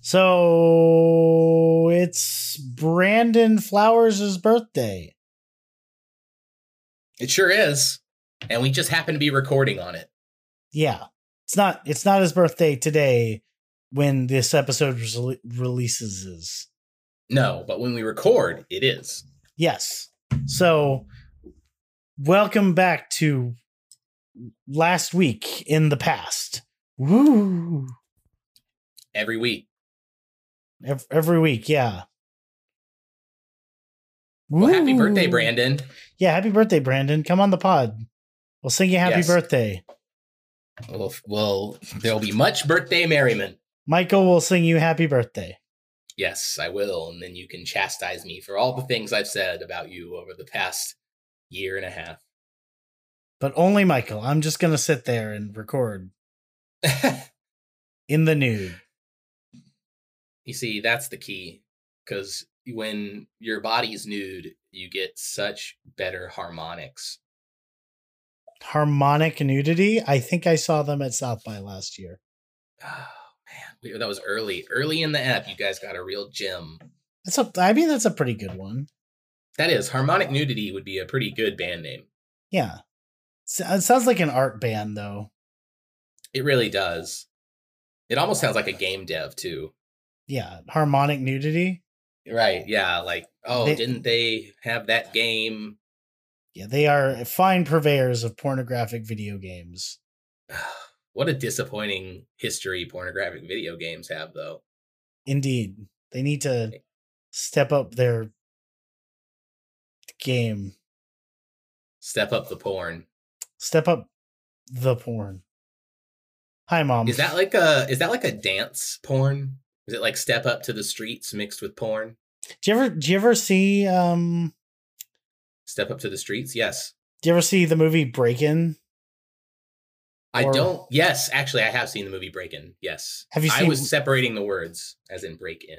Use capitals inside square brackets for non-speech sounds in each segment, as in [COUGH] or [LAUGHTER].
So it's Brandon Flowers' birthday. It sure is. And we just happen to be recording on it. Yeah. It's not it's not his birthday today when this episode rele- releases is. No, but when we record, it is. Yes. So welcome back to last week in the past. Woo. Every week. Every, every week, yeah. Well, happy birthday, Brandon. Yeah, happy birthday, Brandon. Come on the pod. We'll sing you happy Yes. birthday. Well, well, there'll be much birthday merriment. Michael will sing you happy birthday. Yes, I will. And then you can chastise me for all the things I've said about you over the past year and a half. But only Michael. I'm just going to sit there and record [LAUGHS] in the nude. You see, that's the key. Because when your body's nude, you get such better harmonics. Harmonic nudity. I think I saw them at South by last year. Oh, man. That was early. Early in the app, you guys got a real gem. That's a I mean that's a pretty good one. That is, Harmonic Nudity would be a pretty good band name. Yeah. It uh, sounds like an art band though. It really does. It almost sounds like a game dev, too. Yeah, harmonic nudity. Right. Yeah. Like, oh, They- didn't they have that game? Yeah, they are fine purveyors of pornographic video games. [SIGHS] what a disappointing history pornographic video games have, though. Indeed. They need to step up their game. Step up the porn. Step up the porn. Hi mom. Is that like a is that like a dance porn? Is it like step up to the streets mixed with porn? Do you ever do you ever see um Step up to the streets? Yes. do you ever see the movie Breakin'? I Or- don't. Yes, actually, I have seen the movie Break In. Yes. Have you I was separating the words as in break in.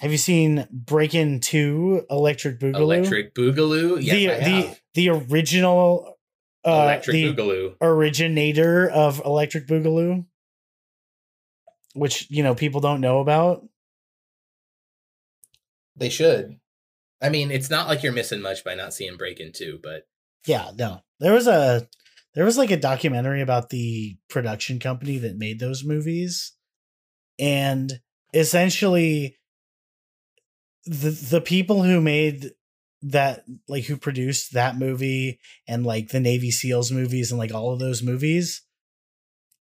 Have you seen Breakin' 2 Electric Boogaloo? Electric Boogaloo. Yes, the I the the original uh Electric the Boogaloo. originator of Electric Boogaloo which you know people don't know about. They should. I mean, it's not like you're missing much by not seeing Break In 2, but Yeah, no. There was a there was like a documentary about the production company that made those movies and essentially the the people who made that like who produced that movie and like the Navy SEALs movies and like all of those movies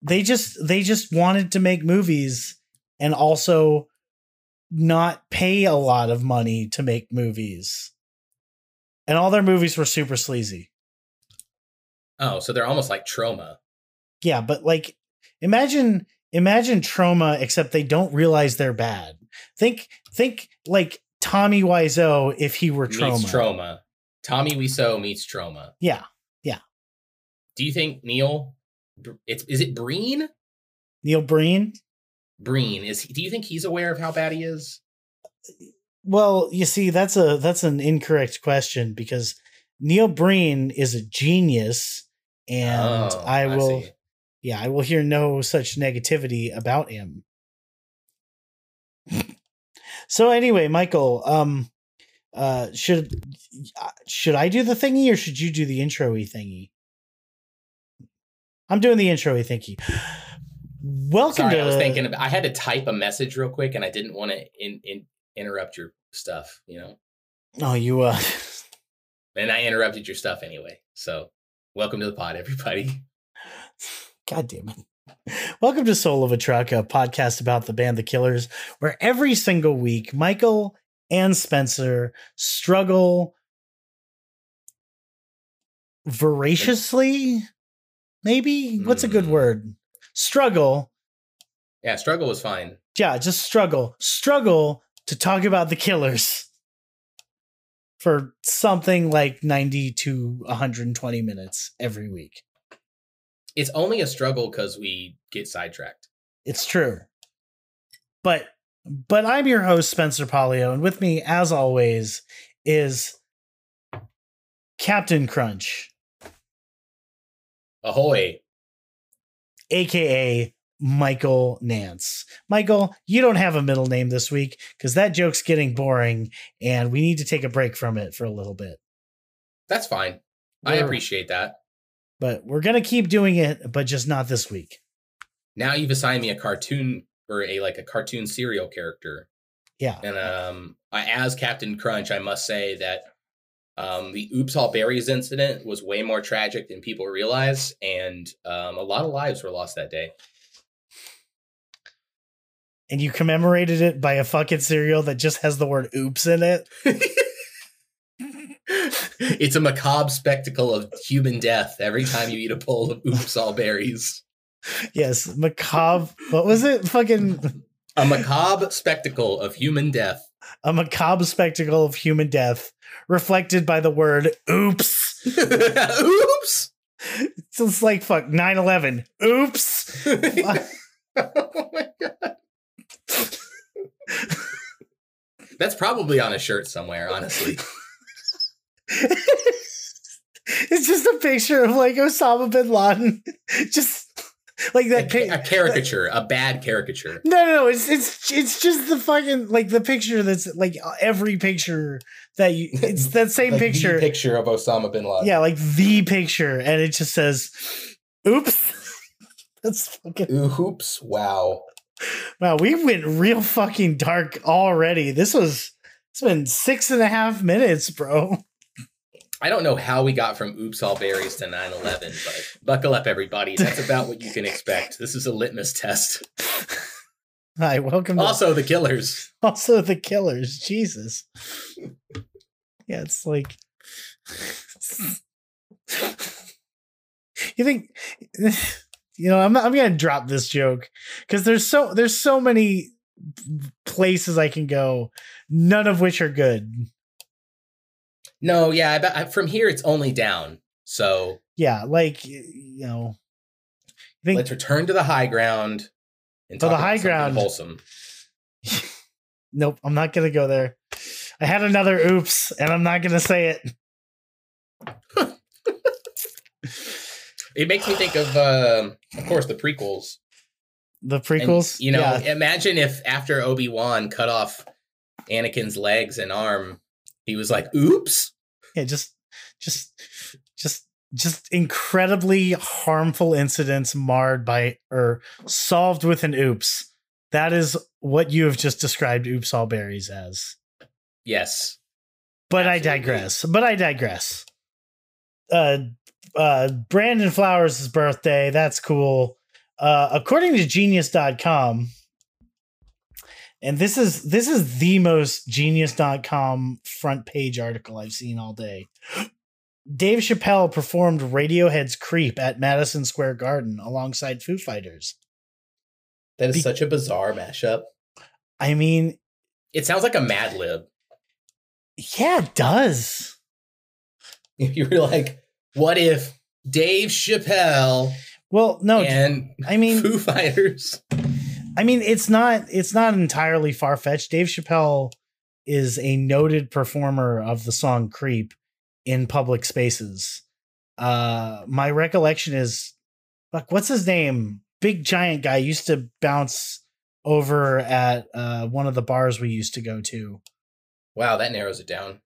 they just they just wanted to make movies and also not pay a lot of money to make movies. And all their movies were super sleazy. oh, so they're almost like Troma. Yeah, but like imagine imagine Troma except they don't realize they're bad. Think think like Tommy Wiseau if he were Troma. Meets Troma. Tommy Wiseau meets Troma. Yeah. Yeah. Do you think Neil? It's is it Breen? Neil Breen? Breen is. He, do you think he's aware of how bad he is? Well, you see that's a that's an incorrect question because Neil Breen is a genius and Oh, I will see. yeah, I will hear no such negativity about him. so anyway, Michael, um uh should should I do the thingy or should you do the intro-y thingy? I'm doing the intro. Thank you. Welcome Sorry, to I was thinking. About, I had to type a message real quick, and I didn't want to in, in, interrupt your stuff. You know, Oh, you uh and I interrupted your stuff anyway. So, welcome to the pod, everybody. God damn it. Welcome to Soul of a Truck, a podcast about the band The Killers, where every single week Michael and Spencer struggle voraciously. Maybe? What's a good Hmm. word? Struggle. Yeah, struggle was fine. Yeah, just struggle. Struggle to talk about The Killers for something like 90 to 120 minutes every week. It's only a struggle because we get sidetracked. It's true. But but I'm your host Spencer Polio and with me as always is Captain Crunch, Ahoy! aka Michael Nance. Michael, you don't have a middle name this week because that joke's getting boring and we need to take a break from it for a little bit. That's fine. I We're- appreciate that. But we're going to keep doing it, but just not this week. Now you've assigned me a cartoon or a like a cartoon serial character. Yeah. And um I, as Captain Crunch, I must say that um the Oops All Berries incident was way more tragic than people realize, and um a lot of lives were lost that day. And you commemorated it by a fucking cereal that just has the word oops in it. [LAUGHS] it's a macabre spectacle of human death every time you eat a bowl of Oops All Berries. Yes, macabre. What was it? Fucking A macabre spectacle of human death. a macabre spectacle of human death reflected by the word oops. [LAUGHS] Oops. It's just like fuck 9/11. Oops. [LAUGHS] oh my god. That's probably on a shirt somewhere, honestly. [LAUGHS] it's just a picture of like Osama bin Laden. Just [LAUGHS] like that pic- a caricature, a bad caricature. No, no, no. It's it's it's just the fucking like the picture that's like every picture that you. It's [LAUGHS] that same Like picture. picture of Osama bin Laden. Yeah, like the picture, and it just says, "Oops." [LAUGHS] That's fucking Oops! Wow. wow. We went real fucking dark already. This was. It's been six and a half minutes, bro. I don't know how we got from Oops All Berries to 9/11, but buckle up, everybody. That's about what you can expect. This is a litmus test. [LAUGHS] Hi, welcome. To, Also, the killers. also the killers. Jesus. Yeah, it's like. you think you know i'm i'm gonna drop this joke because there's so there's so many places i can go none of which are good No, yeah. I I, from here it's only down. So yeah like you know think let's return to the high ground. And To the about high ground. Wholesome. [LAUGHS] nope i'm not gonna go there i had another oops and i'm not gonna say it It makes me think of, um of course, the prequels. the And, prequels you know, yeah. imagine if after Obi Wan cut off Anakin's legs and arm, he was like, "Oops." yeah just just just just incredibly harmful incidents marred by or solved with an oops. That is what you have just described oops all berries as. Yes. but i digress. But i digress. Uh uh brandon flowers' birthday. That's cool. Uh according to genius.com and this is this is the most genius.com front page article i've seen all day [GASPS] dave chappelle performed radiohead's creep at madison square garden alongside foo fighters That is Be- such a bizarre mashup. i mean It sounds like a Mad Lib. yeah it does If [LAUGHS] you were like, "What if Dave Chappelle well no and i mean Foo Fighters?" I mean, it's not it's not entirely far fetched. Dave Chappelle is a noted performer of the song "Creep" in public spaces. Uh, my recollection is, fuck, what's his name? Big giant guy used to bounce over at uh, one of the bars we used to go to. Wow, that narrows it down.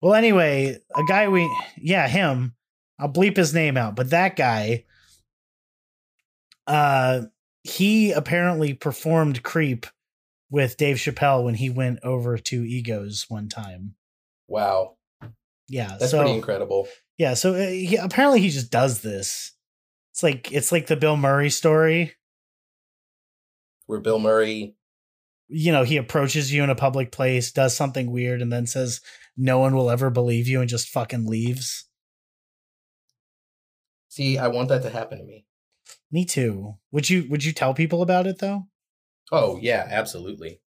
Well, anyway, a guy we yeah him. I'll bleep his name out, but that guy, uh, he apparently performed "Creep" with Dave Chappelle when he went over to Egos one time. Wow, Yeah, that's so pretty incredible. yeah, so uh, he, apparently he just does this. It's like it's like the Bill Murray story. Where Bill Murray, You know, he approaches you in a public place, does something weird, and then says no one will ever believe you, and just fucking leaves. see, I want that to happen to me. Me too. Would you would you tell people about it though? Oh yeah, absolutely.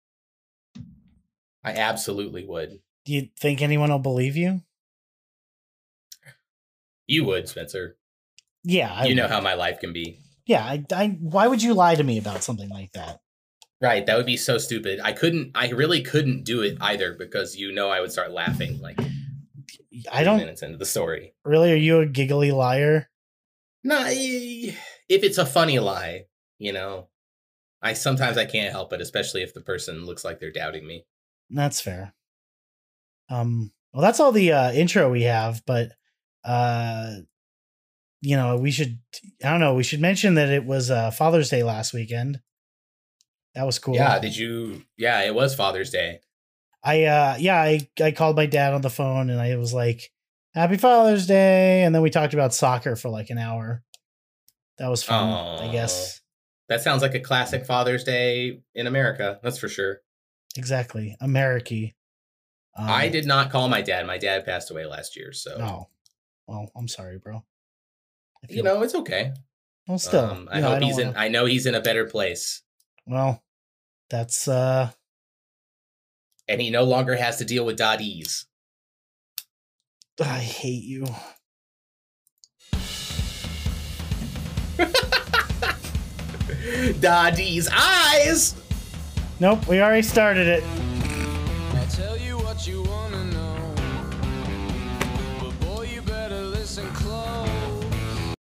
I absolutely would. Do you think anyone will believe you? You would, Spencer. Yeah, I you know how my life can be. Yeah, I, I. Why would you lie to me about something like that? Right, that would be so stupid. I couldn't. I really couldn't do it either because you know I would start laughing like I don't minutes into the story. really. Are you a giggly liar? No, I- if it's a funny lie, you know, I sometimes I can't help it, especially if the person looks like they're doubting me. That's fair. Um, well, that's all the uh, intro we have, but uh, you know, we should. I don't know. We should mention that it was uh, Father's Day last weekend. That was cool. Yeah. Did you? Yeah, it was Father's Day. I uh, yeah, I I called my dad on the phone and I was like, "Happy Father's Day," and then we talked about soccer for like an hour. That was fun. I guess That sounds like a classic Father's Day in America. That's for sure. exactly America. Um, I did not call my dad. My dad passed away last year, so No. Well, I'm sorry, bro. I you know it's okay. well, still, um, I know, hope don't he's in. wanna- I know he's in a better place, Well, that's uh and he no longer has to deal with daddies. I hate you. [LAUGHS] daddies eyes. Nope, we already started it. I'll tell you what you wanna know. But boy, you better listen close.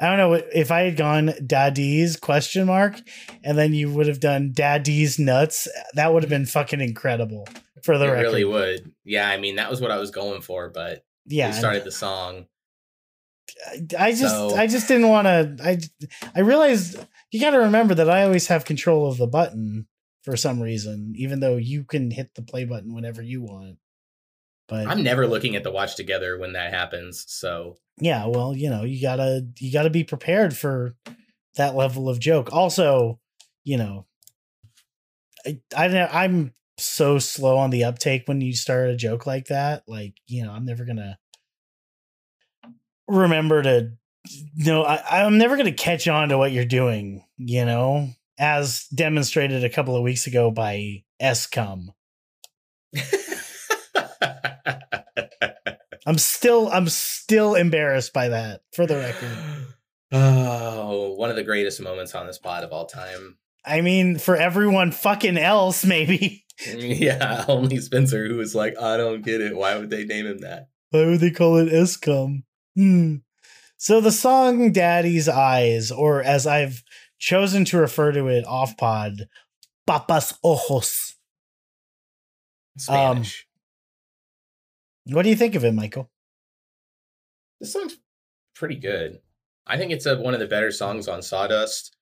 I don't know if I had gone daddy's question mark and then you would have done daddy's nuts. That would have been fucking incredible for the record. it record. really would. Yeah, I mean that was what I was going for, but yeah, we started the song. I- just So- I just didn't want to I I realized you got to remember that I always have control of the button for some reason even though you can hit the play button whenever you want. But I'm never looking at the watch together when that happens. So yeah, well, you know, you got to you got to be prepared for that level of joke. Also, you know, I, I I'm so slow on the uptake when you start a joke like that. Like, you know, I'm never going to remember to no, I, I'm never going to catch on to what you're doing, you know, as demonstrated a couple of weeks ago by SCUM. [LAUGHS] I'm still I'm still embarrassed by that for the record. [SIGHS] oh, one of the greatest moments on this pod of all time. I mean, for everyone fucking else, maybe. [LAUGHS] Yeah, only Spencer who was like, I don't get it. Why would they name him that? Why would they call it SCUM? Hmm. So the song Daddy's Eyes, or as I've chosen to refer to it off pod, Papas Ojos. Spanish. What do you think of it, Michael? this song's pretty good. I think it's a, one of the better songs on Sawdust.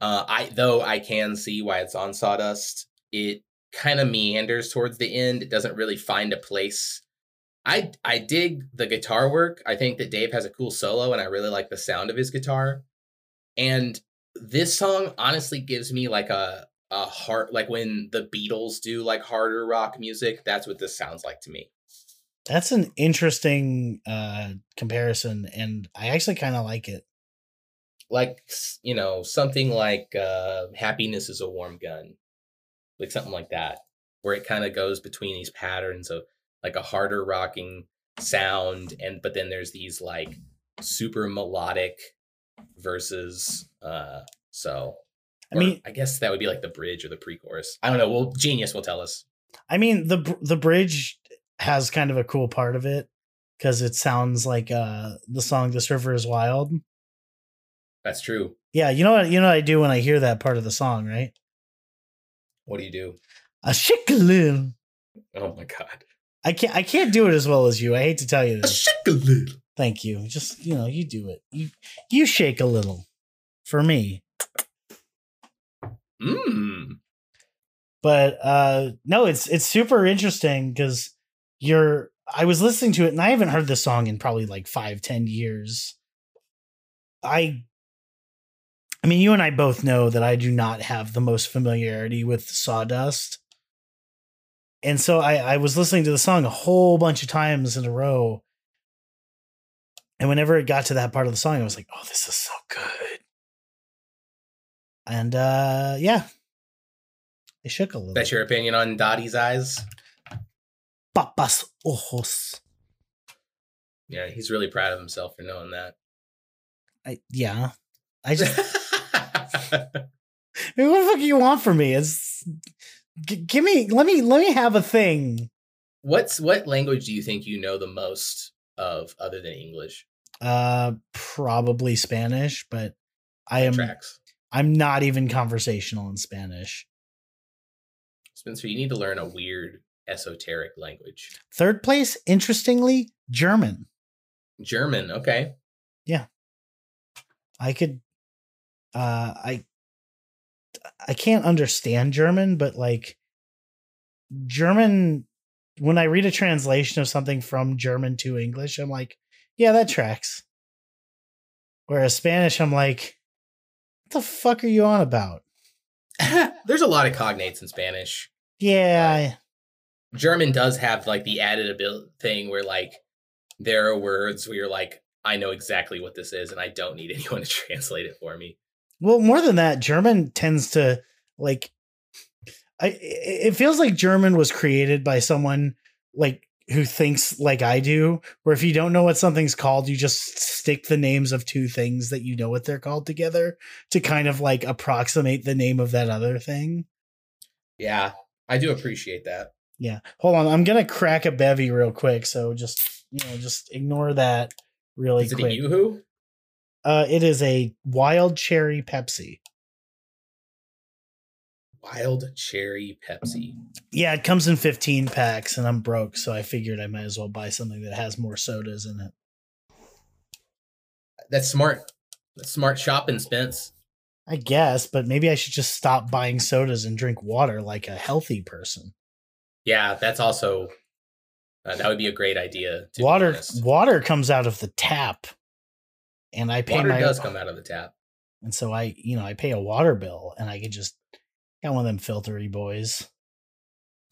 Uh, I though I can see why it's on Sawdust. It kind of meanders towards the end. It doesn't really find a place. I I dig the guitar work. I think that Dave has a cool solo, and I really like the sound of his guitar. And this song honestly gives me like a a heart like when the Beatles do like harder rock music. That's what this sounds like to me. That's an interesting uh comparison, and I actually kind of like it. like you know something like uh happiness is a warm gun like something like that where it kind of goes between these patterns of like a harder rocking sound and but then there's these like super melodic verses uh so I mean, i guess that would be like the bridge or the pre-chorus i don't know well genius will tell us I mean the the bridge has kind of a cool part of it because it sounds like uh the song "This River Is Wild." that's true Yeah, you know what you know what I do when I hear that part of the song, right? what do you do A shikaloo. oh my god I can't I can't do it as well as you. I hate to tell you this. shake a little Thank you. Just you know, you do it. You you shake a little for me. mm. But uh no, it's it's super interesting because you're I was listening to it and I haven't heard this song in probably like five, ten years. I I mean, you and I both know that I do not have the most familiarity with Sawdust. And so I, I was listening to the song a whole bunch of times in a row. And whenever it got to that part of the song, I was like, oh, this is so good. And uh yeah. It shook a little. that's your opinion on Daddy's Eyes Papas ojos. Yeah, he's really proud of himself for knowing that. I, yeah. I just [LAUGHS] I mean, what the fuck do you want from me? It's g- give me let me let me have a thing. What's what language do you think you know the most of other than English? Uh probably Spanish, but I am Tracks. I'm not even conversational in Spanish. Spencer, you need to learn a weird esoteric language. Third place, interestingly, German. German, okay. Yeah. I could uh I I can't understand German, but like German when I read a translation of something from German to English, I'm like, yeah, that tracks. Whereas Spanish, I'm like, what the fuck are you on about? [LAUGHS] There's a lot of cognates in Spanish. Yeah, German does have like the added ability thing where like there are words where you're like, I know exactly what this is, and I don't need [LAUGHS] anyone to translate it for me. Well, more than that, German tends to like. I it feels like German was created by someone like who thinks like I do, where if you don't know what something's called, you just stick the names of two things that you know what they're called together to kind of like approximate the name of that other thing. Yeah, I do appreciate that. Yeah. Hold on, I'm gonna crack a bevy real quick, so just you know, just ignore that really Is it quick. a Yoo-hoo? Uh, it is a wild cherry Pepsi. Wild cherry Pepsi. Yeah, it comes in 15 packs, and I'm broke, so I figured I might as well buy something that has more sodas in it. That's smart. That's smart shopping, Spence. I guess, but maybe I should just stop buying sodas and drink water like a healthy person. Yeah, that's also uh, that would be a great idea. To Water, water comes out of the tap, and I pay water my does come [LAUGHS] out of the tap. and so I, you know, I pay a water bill, and I can just got one of them filtery boys.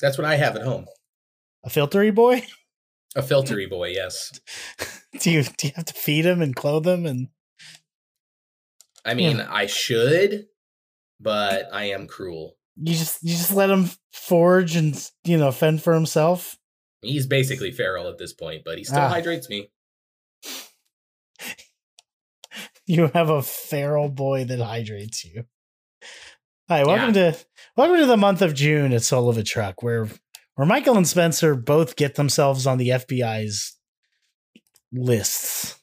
That's what I have at home. A filtery boy? [LAUGHS] A filtery boy, yes. [LAUGHS] do you do you have to feed him and clothe him and I mean, I should, but I am cruel. you just you just let him forge and you know fend for himself? He's basically feral at this point, but he still Ah. hydrates me. [LAUGHS] You have a feral boy that hydrates you. Hi, welcome to welcome to the month of June at Soul of a Truck, where where Michael and Spencer both get themselves on the FBI's lists.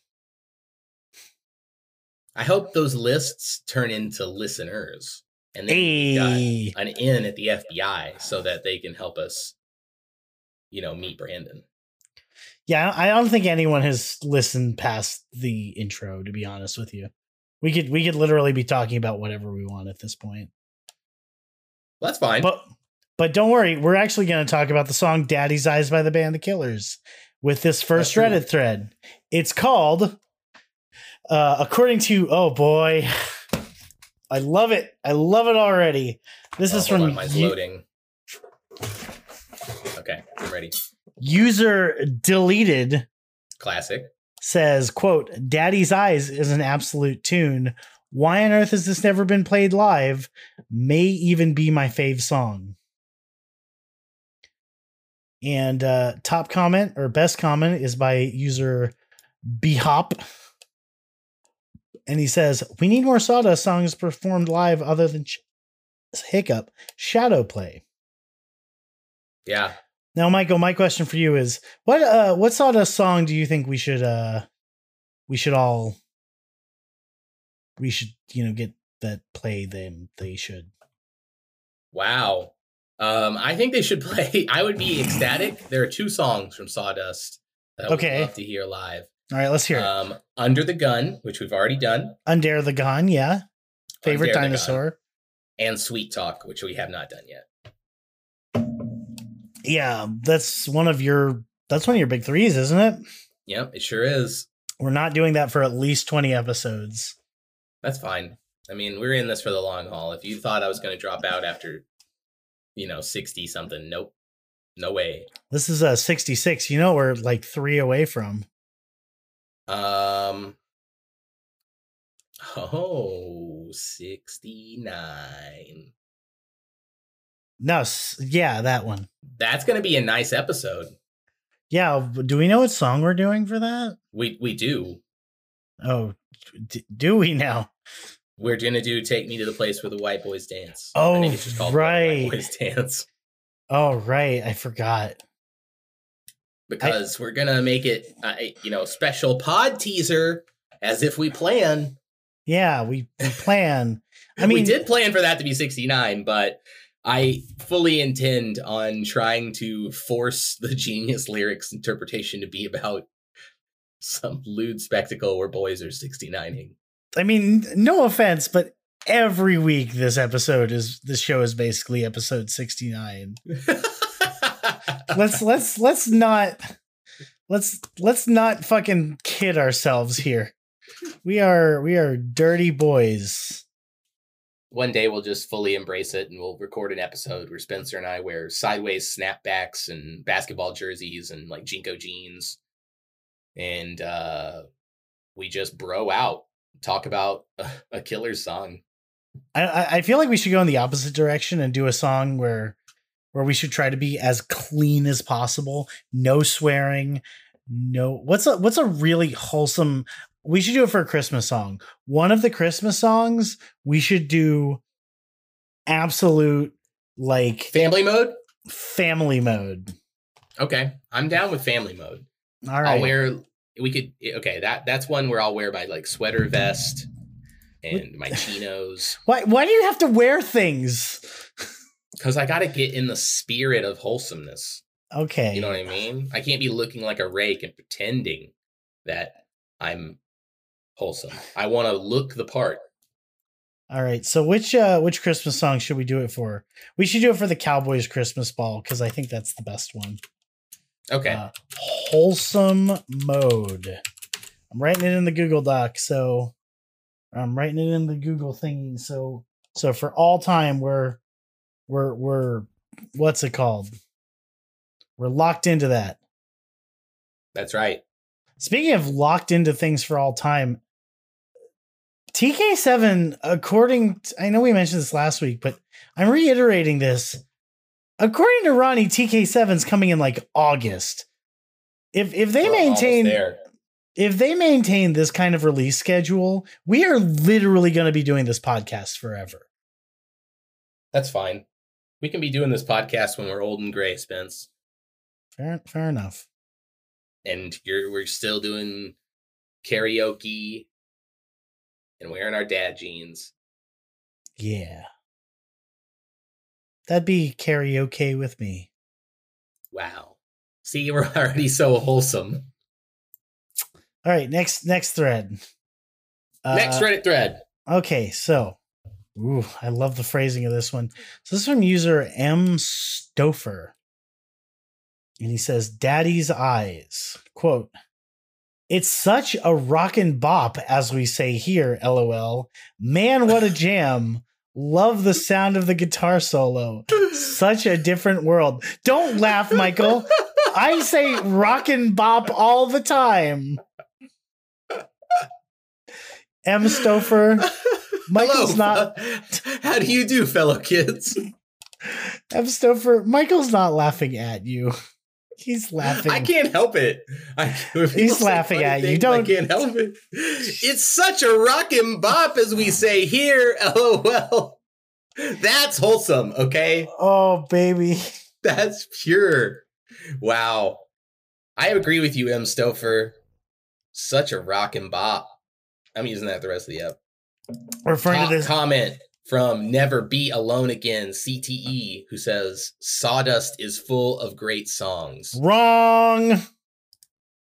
I hope those lists turn into listeners, and then we got an in at the FBI so that they can help us, you know, meet Brandon. Yeah, I don't think anyone has listened past the intro. To be honest with you, we could we could literally be talking about whatever we want at this point. That's fine. But but don't worry, we're actually going to talk about the song "Daddy's Eyes" by the band The Killers with this first That's true. Reddit thread. It's called, uh, according to oh boy, [SIGHS] I love it. I love it already. This Oh, is from on, mine's u- loading. Okay, I'm ready. User deleted Classic. says quote daddy's eyes is an absolute tune. Why on earth has this never been played live? May even be my fave song. And uh top comment or best comment is by user behop and he says we need more sawdust songs performed live other than Ch- hiccup shadow play. Yeah. Now, Michael, my question for you is what uh what sawdust song do you think we should uh we should all we should, you know, get that play them they should. Wow. Um, I think they should [LAUGHS] play. I would be ecstatic. There are two songs from Sawdust that I would Okay. love to hear live. All right, let's hear it. Um, Under the Gun, which we've already done. Under the Gun, yeah. Favorite Undare dinosaur. and Sweet Talk, which we have not done yet. Yeah, that's one of your that's one of your big threes, isn't it? Yep, it sure is. We're not doing that for at least 20 episodes. That's fine. I mean, we're in this for the long haul. If you thought I was going to drop out after, you know, 60 something, nope. No way. This is a 66. You know we're like 3 away from. Um, oh, 69. No, yeah, that one. That's going to be a nice episode. Yeah, do we know what song we're doing for that? We we do. Oh, d- do we now? We're going to do Take Me to the Place Where the White Boys Dance. Oh, I think it's just called right. White Boys Dance. Oh, right. I forgot. Because we're going to make it, uh, a, you know, special pod teaser as if we plan. Yeah, we, we plan. [LAUGHS] I mean, we did plan for that to be 69, but I fully intend on trying to force the genius lyrics interpretation to be about some lewd spectacle where boys are 69ing. I mean, no offense, but every week this episode is this show is basically episode 69. [LAUGHS] let's let's let's not let's let's not fucking kid ourselves here. We are we are dirty boys. One day we'll just fully embrace it and we'll record an episode where Spencer and I wear sideways snapbacks and basketball jerseys and like JNCO jeans. And uh we just bro out, talk about a, [LAUGHS] a killer song. I- I I feel like we should go in the opposite direction and do a song where where we should try to be as clean as possible, no swearing, no what's a what's a really wholesome we should do it for a Christmas song. One of the Christmas songs we should do absolute like Family mode? family mode. Okay. I'm down with family mode. All right, I'll wear we could okay, that that's one where I'll wear my like sweater vest and my chinos. [LAUGHS] why why do you have to wear things? Because I gotta get in the spirit of wholesomeness. Okay. You know what I mean? I can't be looking like a rake and pretending that I'm wholesome. I want to look the part. All right. So which uh which Christmas song should we do it for? We should do it for the Cowboys Christmas Ball because I think that's the best one. Okay. Uh, wholesome mode. I'm writing it in the Google Doc, so I'm writing it in the Google thingy. So so for all time, we're we're we're what's it called? We're locked into that. That's right. Speaking of locked into things for all time, TK7, according to, I know we mentioned this last week, but I'm reiterating this. According to Ronnie, TK7's coming in like August. If if they We're maintain if they maintain this kind of release schedule, we are literally going to be doing this podcast forever. That's fine. We can be doing this podcast when we're old and gray, Spence. Fair fair enough. And you're we're still doing karaoke and wearing our dad jeans. Yeah. That'd be karaoke with me. Wow. See, we're [LAUGHS] already so wholesome. All right, next next thread. Next Uh, Reddit thread. Okay, so ooh, I love the phrasing of this one. So this is from user M Stouffer. And he says, Daddy's eyes. Quote, it's such a rockin' bop, as we say here, lol. Man, what a jam. Love the sound of the guitar solo. Such a different world. Don't laugh, Michael. I say rockin' bop all the time. M Stouffer. Michael's Hello. not [LAUGHS] How do you do, fellow kids? M Stouffer. Michael's not laughing at you. He's laughing. I can't help it. I, [LAUGHS] He's laughing at you. things, Don't- I can't help it. It's such a rockin' bop, as we say here. [LAUGHS] LOL. That's wholesome. Okay, Oh baby. [LAUGHS] that's pure. Wow. I agree with you, M. Stouffer. Such a rockin' bop. I'm using that the rest of the app. Referring Top to this. comment from Never Be Alone Again, CTE, who says Sawdust is full of great songs. Wrong.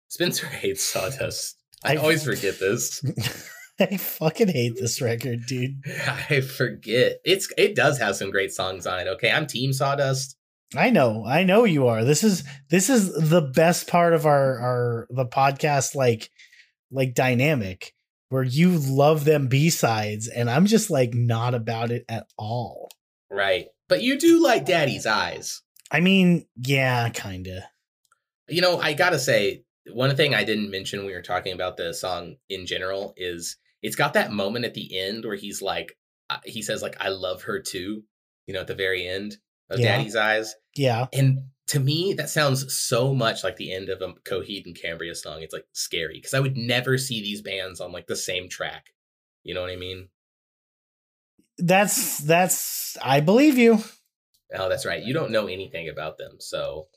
Spencer hates Sawdust. I, I- always forget this. [LAUGHS] I fucking hate this record, dude. [LAUGHS] I forget. It's it does have some great songs on it. Okay, I'm Team Sawdust. I know. I know you are. This is this is the best part of our our the podcast like like dynamic where you love them B-sides and I'm just like not about it at all. Right. But you do like Daddy's Eyes. I mean, yeah, kind of. You know, I gotta say, one thing I didn't mention when we were talking about the song in general is it's got that moment at the end where he's like, uh, he says like, "I love her too," you know, at the very end of Yeah. Daddy's Eyes, Yeah. and to me that sounds so much like the end of a Coheed and Cambria song. It's like scary because I would never see these bands on like the same track. You know what I mean? That's that's I believe you. Oh, that's right. You don't know anything about them, so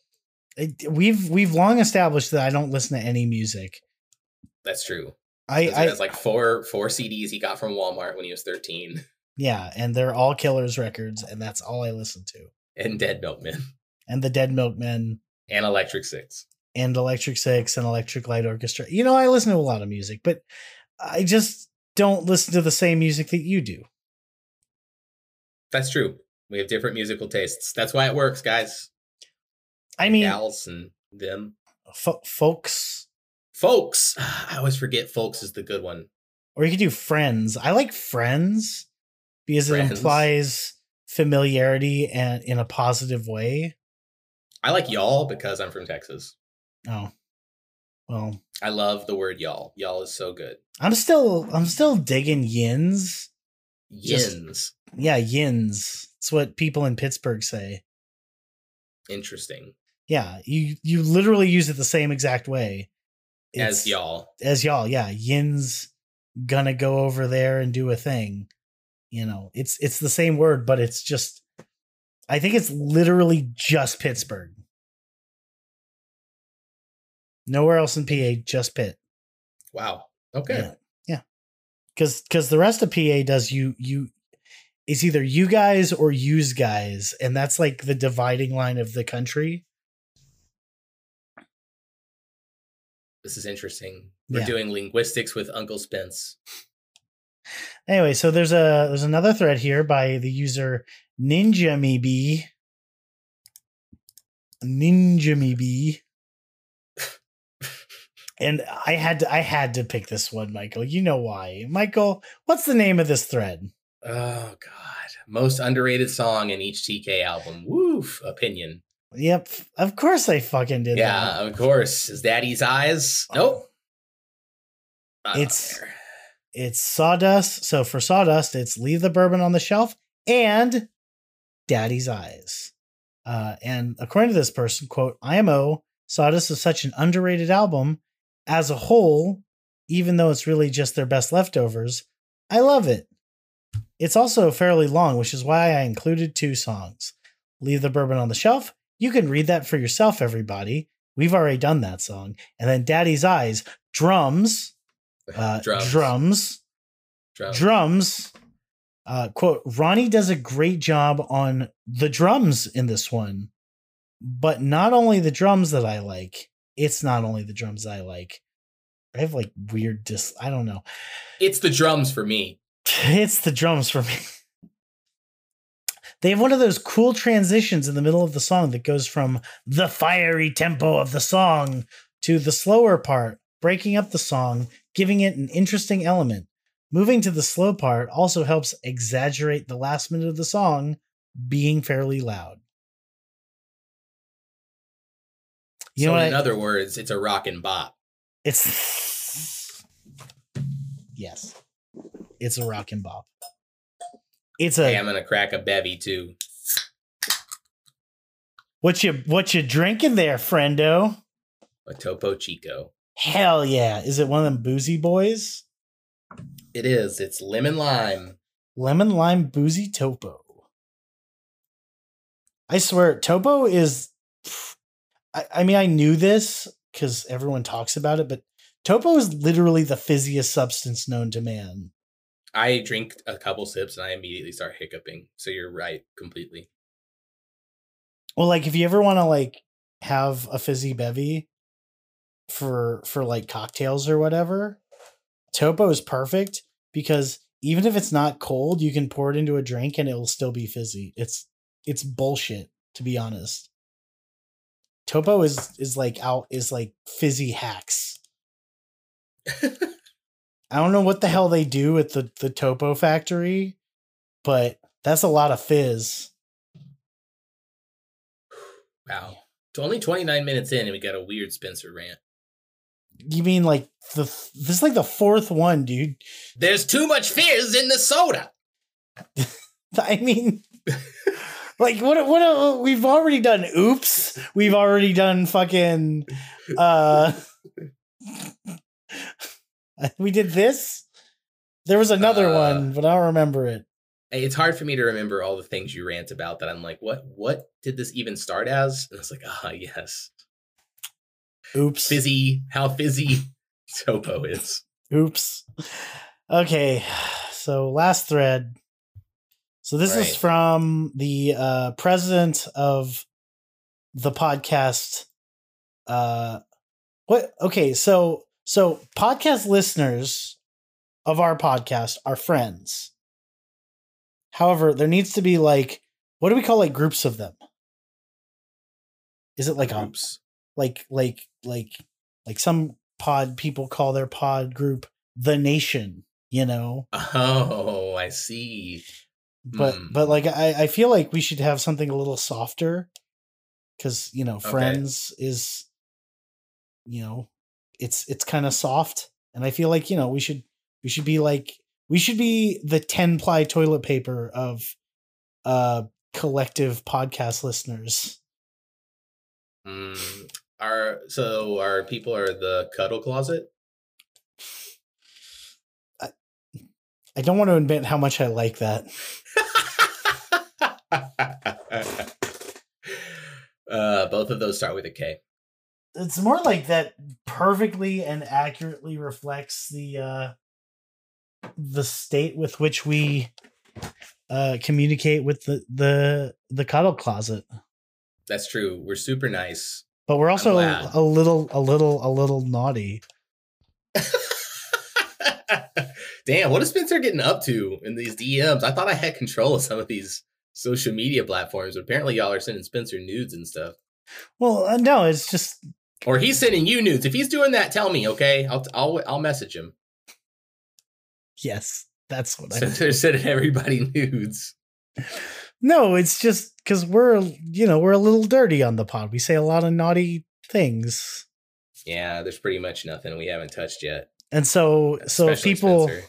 It- We've we've long established that I don't listen to any music. that's true. I I has like four four CDs he got from Walmart when he was thirteen. Yeah, and they're all Killers records, and that's all I listen to. and Dead Milkmen And the Dead Milkmen and Electric Six. and Electric Six and Electric Light Orchestra. You know, I listen to a lot of music, but I just don't listen to the same music that you do. That's true. We have different musical tastes. That's why it works, guys. I mean, Gals and them. fo- folks, Folks. [SIGHS] I always forget folks is the good one. or you could do friends. I like friends because Friends. it implies familiarity and in a positive way. I like y'all because I'm from Texas. Oh, well, I love the word y'all. Y'all is so good. I'm still, I'm still digging yins. Just- Yins. Yeah, yins. It's what people in Pittsburgh say. Interesting. Yeah, you you literally use it the same exact way. As y'all. as y'all yeah yin's gonna go over there and do a thing you know it's it's the same word but it's just i think it's literally just pittsburgh nowhere else in pa just pitt Wow. Okay. yeah yeah because because the rest of pa does you you it's either you guys or use guys and that's like the dividing line of the country This is interesting. We're Yeah. doing linguistics with Uncle Spence. Anyway, so there's a there's another thread here by the user Ninja Maybe. Ninja Maybe. And I had to I had to pick this one, Michael. You know why. Michael, what's the name of this thread? Oh God. Most underrated song in each TK album. Woof. Opinion. Yep, of course I fucking did yeah, that. of course. Is Daddy's Eyes? Oh. Nope. Not It's-. It's Sawdust. So for Sawdust, it's Leave the Bourbon on the Shelf and Daddy's Eyes. Uh, and according to this person, quote, IMO, Sawdust is such an underrated album as a whole, even though it's really just their best leftovers. I love it. It's also fairly long, which is why I included two songs. Leave the Bourbon on the Shelf. You can read that for yourself, everybody. We've already done that song. And then Daddy's Eyes, drums, uh, [LAUGHS] Drums. drums, Drums. drums. Uh, quote: Ronnie does a great job on the drums in this one, but not only the drums that I like. It's not only the drums I like. I have like weird dis. I don't know. It's the drums for me. [LAUGHS] It's the drums for me. They have one of those cool transitions in the middle of the song that goes from the fiery tempo of the song to the slower part, breaking up the song, giving it an interesting element. Moving to the slow part also helps exaggerate the last minute of the song being fairly loud. You so know in I- other words, it's a rock and bop. It's yes, it's a rock and bop. It's a Hey, I'm gonna crack a bevy too. what you what you drinking there, friendo? A Topo Chico. Hell yeah! Is it one of them boozy boys? It is. It's lemon lime. Lemon lime boozy topo. I swear, topo is. I, I mean, I knew this because everyone talks about it, but topo is literally the fizziest substance known to man. I drink a couple sips and I immediately start hiccuping. So you're right completely. Well, like if you ever want to like have a fizzy bevy for for like cocktails or whatever, Topo is perfect because even if it's not cold, you can pour it into a drink and it will still be fizzy. It's it's bullshit to be honest. Topo is is like out is like fizzy hacks. [LAUGHS] I don't know what the hell they do at the the Topo factory, but that's a lot of fizz. Wow. It's only 29 minutes in and we got a weird Spencer rant. You mean like the this is like the fourth one, dude. There's too much fizz in the soda. [LAUGHS] I mean, like what? What? We've already done. Oops. We've already done fucking. Uh, [LAUGHS] we did this. There was another Uh, one, but I don't remember it. It's hard for me to remember all the things you rant about that I'm like, what what did this even start as? And I was like, ah yes. Oops. Fizzy, how fizzy [LAUGHS] Topo is. Oops. Okay. So last thread. So this is from the uh, president of the podcast. Uh, what? Okay, so so podcast listeners of our podcast are friends. However, there needs to be like what do we call like groups of them? Is it like a like like like like some pod people call their pod group the nation? You know, Oh, I see. but Hmm. but like I, I feel like we should have something a little softer because you know Okay. friends is you know it's it's kind of soft and i feel like you know we should we should be like we should be the 10 ply toilet paper of uh collective podcast listeners Mm, our so our people are the cuddle closet. i don't want to admit how much i like that [LAUGHS] uh, both of those start with a K. it's more like that perfectly and accurately reflects the uh the state with which we uh communicate with the the the cuddle closet That's true. We're super nice. But we're also a little a little a little naughty Damn, what is Spencer getting up to in these DMs? I thought I had control of some of these social media platforms, but apparently y'all are sending Spencer nudes and stuff. well uh, no it's just Or he's sending you nudes. If he's doing that, tell me, okay? I'll I'll I'll message him. yes that's what i Spencer sending everybody [LAUGHS] nudes. No it's just because we're you know we're a little dirty on the pod we say a lot of naughty things Yeah, there's pretty much nothing we haven't touched yet. and so so if people Spencer.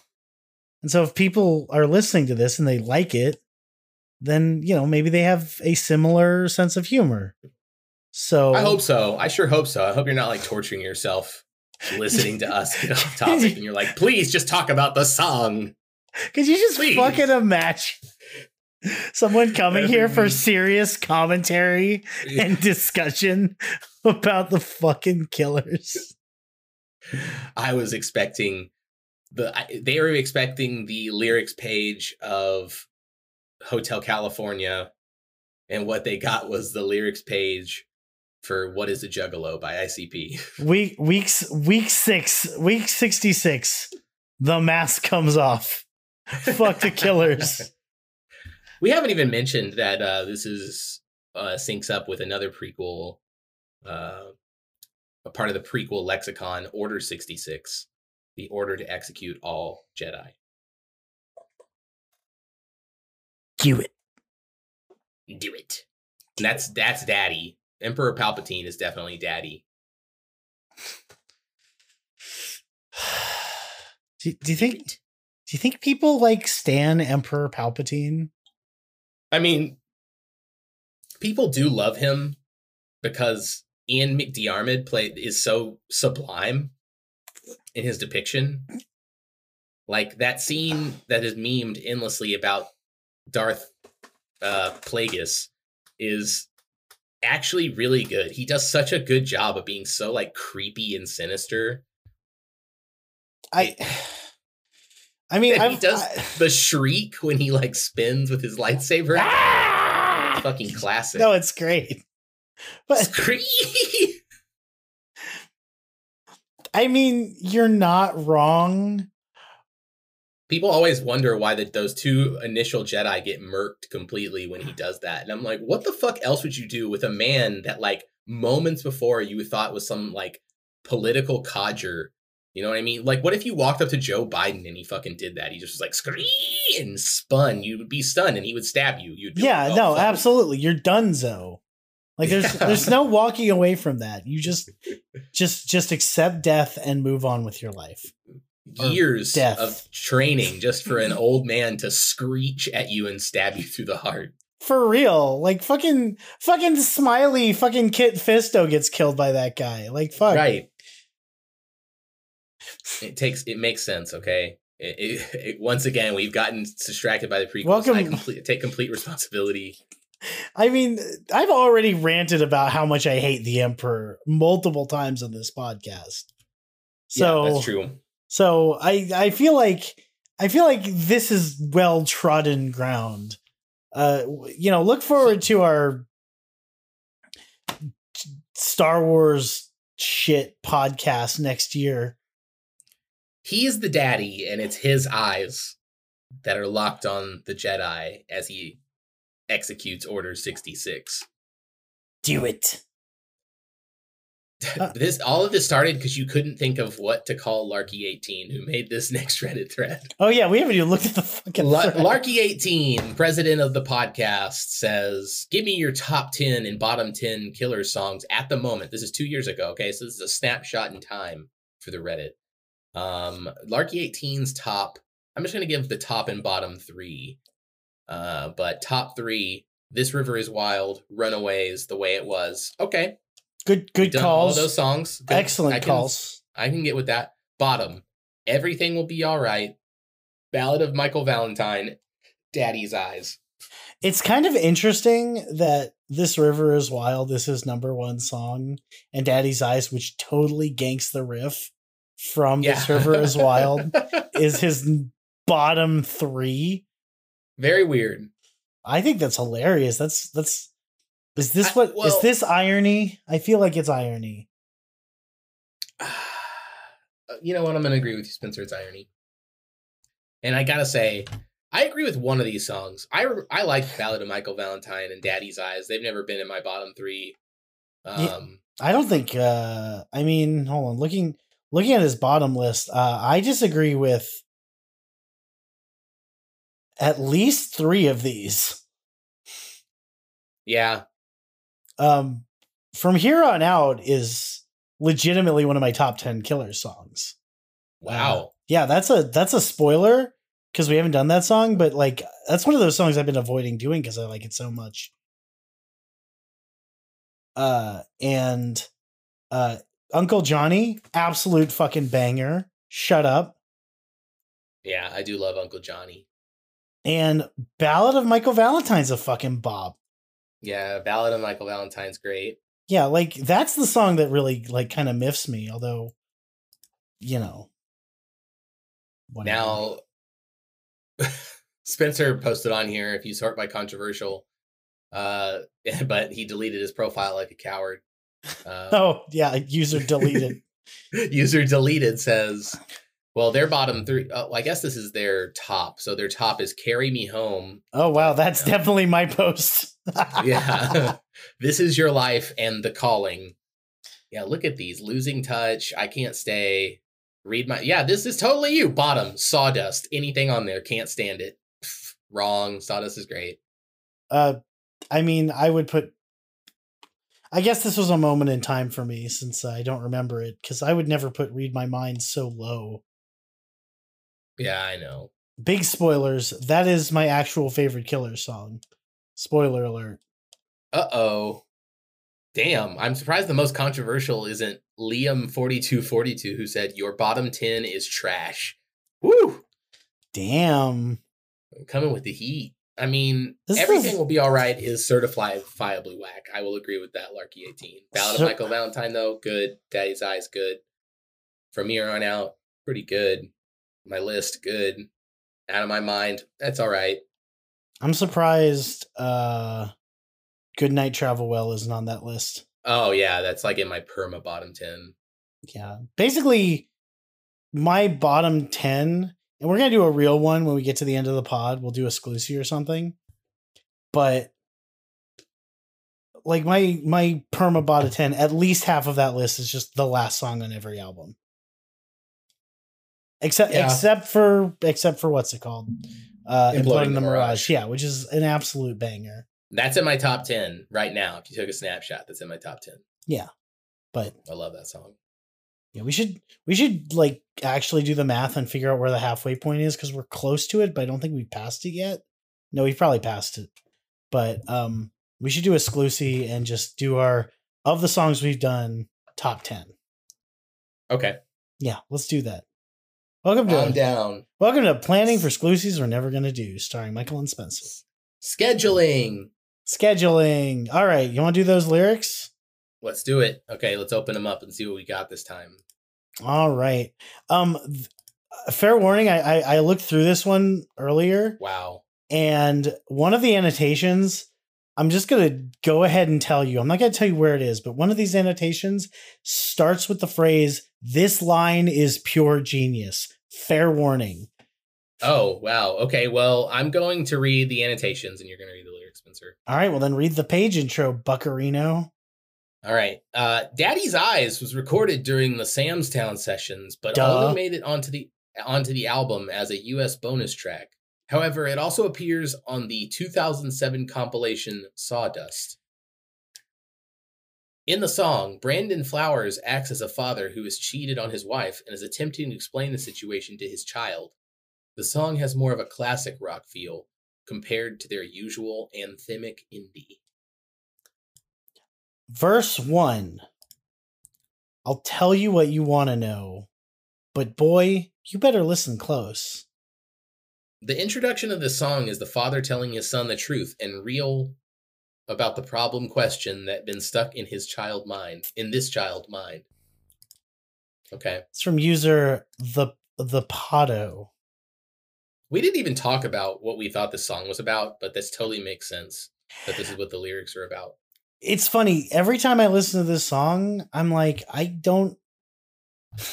And so if people are listening to this and they like it, then, you know, maybe they have a similar sense of humor. So I hope so. I sure hope so. I hope you're not like torturing yourself listening to us get off [LAUGHS] topic and you're like, please just talk about the song. could you just Please. fucking imagine someone coming here for Every- serious commentary and discussion about the fucking killers? I was expecting the they were expecting the lyrics page of Hotel California, and what they got was the lyrics page for "What Is a Juggalo" by ICP. [LAUGHS] Week weeks week six, week sixty six, the mask comes off. Fuck the killers. [LAUGHS] We haven't even mentioned that uh, this is uh, syncs up with another prequel, uh, a part of the prequel lexicon, Order sixty six, the order to execute all Jedi. Do it. Do it. And that's that's Daddy. Emperor Palpatine is definitely Daddy. [SIGHS] Do, do you think do you think people like Stan Emperor Palpatine? I mean, people do love him because Ian McDiarmid play is so sublime in his depiction. Like that scene that is memed endlessly about Darth uh, Plagueis is actually really good. He does such a good job of being so like creepy and sinister. I I mean he does I- the shriek when he like spins with his lightsaber. Ah! Fucking classic. No, it's great. But Scream! [LAUGHS] I mean, you're not wrong. People always wonder why the, those two initial Jedi get murked completely when he does that. And I'm like, what the fuck else would you do with a man that, like, moments before you thought was some, like, political codger? You know what I mean? Like, what if you walked up to Joe Biden and he fucking did that? He just was like, scream and spun. You would be stunned and he would stab you. You'd be Yeah, like, "Oh, no, fuck." absolutely. You're donezo. Like there's Yeah. there's no [LAUGHS] walking away from that. You just just just accept death and move on with your life. Years death. of training just for an [LAUGHS] old man to screech at you and stab you through the heart. For real. Like fucking fucking smiley fucking Kit Fisto gets killed by that guy. Like fuck. Right. It takes it makes sense, okay? It, it, [LAUGHS] it- once again, we've gotten distracted by the prequels. Welcome- I complete, take complete responsibility. I mean, I've already ranted about how much I hate the Emperor multiple times on this podcast. So yeah, that's true. So I I feel like I feel like this is well trodden ground uh, you know, look forward to our Star Wars shit podcast next year. He's the daddy, and it's his eyes that are locked on the Jedi as he executes Order 66. Do it. [LAUGHS] This all of this started because you couldn't think of what to call Larky 18, who made this [LAUGHS] next Reddit thread. Oh yeah, we haven't even looked at the fucking La-. Larky 18, president of the podcast, says, Give me your top 10 and bottom 10 killer songs at the moment. This is two years ago. Okay. So this is a snapshot in time for the Reddit. Um, Larky 18's top, I'm just going to give the top and bottom three. Uh, but top three, This River is Wild, Runaways, The Way It Was. Okay. Good good Done all those songs. Good. Excellent I can- calls. I can get with that. Bottom, Everything Will Be All Right, Ballad of Michael Valentine, Daddy's Eyes. It's kind of interesting that This River is Wild This is his number one song, and Daddy's Eyes, which totally ganks the riff from This River is Wild, [LAUGHS] is his bottom three. Very weird. I think that's hilarious. That's that's is this I- what is well- this irony? I feel like it's irony. [SIGHS] you know what? I'm to agree with you, Spencer. It's irony. And I got to say, I agree with one of these songs. I, I like Ballad of Michael Valentine and Daddy's Eyes. They've never been in my bottom three. Um, Yeah. I don't think uh I mean, hold on, looking looking at his bottom list, uh I disagree with at least 3 of these. yeah. Um from here on out is legitimately one of my top 10 killer songs. Wow. Yeah, that's a that's a spoiler because we haven't done that song, but like that's one of those songs I've been avoiding doing because I like it so much. Uh and uh Uncle Jonny, absolute fucking banger. Shut up. yeah, I do love Uncle Jonny. And Ballad of Michael Valentine's a fucking bob. Yeah, Ballad of Michael Valentine's great. Yeah, like that's the song that really like kind of miffs me, although you know. whatever. Now, [LAUGHS] Spencer posted on here if you sort by controversial, uh, [LAUGHS] but he deleted his profile like a coward. Uh, [LAUGHS] Oh, yeah, user deleted. [LAUGHS] user deleted says, well, their bottom three, oh, I guess this is their top. So their top is Carry Me Home. oh wow, that's definitely my post. [LAUGHS] Yeah. this is Your Life and The Calling. Yeah, look at these Losing Touch, I Can't Stay, Read My. Yeah, this is totally you. Bottom, Sawdust, anything on there, can't stand it. Pff, wrong. Sawdust is great. uh I mean, I would put I guess this was a moment in time for me since I don't remember it cuz I would never put Read My Mind so low. Yeah, I know. Big spoilers, that is my actual favorite killer song. Spoiler alert. Uh oh. Damn, I'm surprised the most controversial isn't Liam4242 who said, Your bottom 10 is trash. Woo! Damn. I'm Coming with the heat. I mean, This everything is- will be all right is certifiably whack. I will agree with that, Larky 18. Ballad of Michael Valentine, though, good. Daddy's Eyes, good. From here on out, pretty good. My list, good. Out of my mind, that's all right. I'm surprised uh Good Night Travel Well isn't on that list. Oh, yeah, that's like in my perma bottom 10. Yeah. Basically, my bottom 10, and we're going to do a real one when we get to the end of the pod. We'll do a exclusive or something. But like my my perma bottom 10, at least half of that list is just the last song on every album. Except Yeah. except for except for what's it called? Uh Imploding Imploding the the Mirage. Mirage. Yeah, which is an absolute banger. That's in my top 10 right now. If you took a snapshot, that's in my top 10. Yeah. But I love that song. Yeah, we should we should like actually do the math and figure out where the halfway point is because we're close to it, but I don't think we've passed it yet. No, we've probably passed it. But um we should do a exclusive and just do our of the songs we've done top ten. Okay. Yeah, let's do that. Welcome to I'm down. welcome to planning for exclusives we're never gonna do, starring Michael and Spencer. Scheduling. Scheduling. All right, you want to do those lyrics? Let's do it. Okay, let's open them up and see what we got this time. All right. Um, th- fair warning. I, I I looked through this one earlier. Wow. And one of the annotations, I'm just going to go ahead and tell you. I'm not going to tell you where it is, but one of these annotations starts with the phrase, This line is pure genius. Fair warning. Oh, wow. Okay, well, I'm going to read the annotations and you're going to read the lyrics, Spencer. All right, well, then read the page intro, Buccarino. All right. Uh, Daddy's Eyes was recorded during the Sam's Town sessions, but Duh. only made it onto the onto the album as a US bonus track. However, it also appears on the 2007 compilation Sawdust. In the song, Brandon Flowers acts as a father who has cheated on his wife and is attempting to explain the situation to his child. The song has more of a classic rock feel compared to their usual anthemic indie. Verse one. I'll tell you what you want to know, but boy, you better listen close. The introduction of the song is the father telling his son the truth and real about the problem question that been stuck in his child mind, in this child mind. Okay. It's from user the the Podo. We didn't even talk about what we thought the song was about, but this totally makes sense that this is what the lyrics are about. It's funny. Every time I listen to this song, I'm like, I don't. [SIGHS]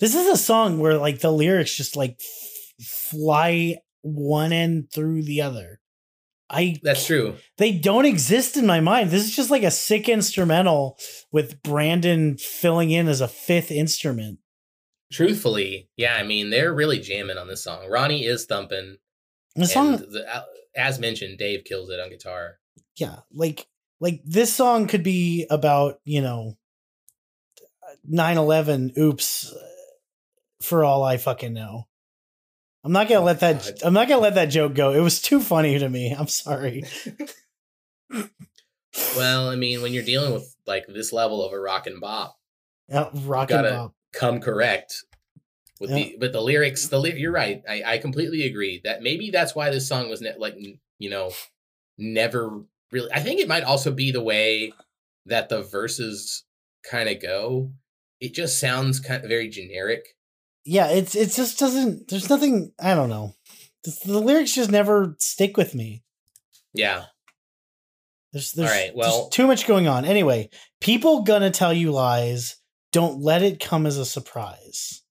This is a song where like the lyrics just like f- fly one end through the other. I That's true. they don't exist in my mind. This is just like a sick instrumental with Brandon filling in as a fifth instrument. Truthfully, yeah, I mean, they're really jamming on this song. Ronnie is thumping. The song, and the, uh, as mentioned, Dave kills it on guitar. yeah, like like this song could be about you know 9-11 oops for all i fucking know. I'm not gonna Oh, let that God. i'm not gonna let that joke go. It was too funny to me. I'm sorry. Well, I mean, when you're dealing with like this level of a rock and bop, yeah, rock and gotta- bop. come correct with Yeah. the but the lyrics. The you're right. I, I completely agree that maybe that's why this song was ne- like n- you know never really i think it might also be the way that the verses kind of go. It just sounds kind of very generic. Yeah it's it just doesn't there's nothing i don't know. The, lyrics just never stick with me. Yeah. There's there's, right, there's well- too much going on. Anyway people gonna tell you lies. Don't let it come as a surprise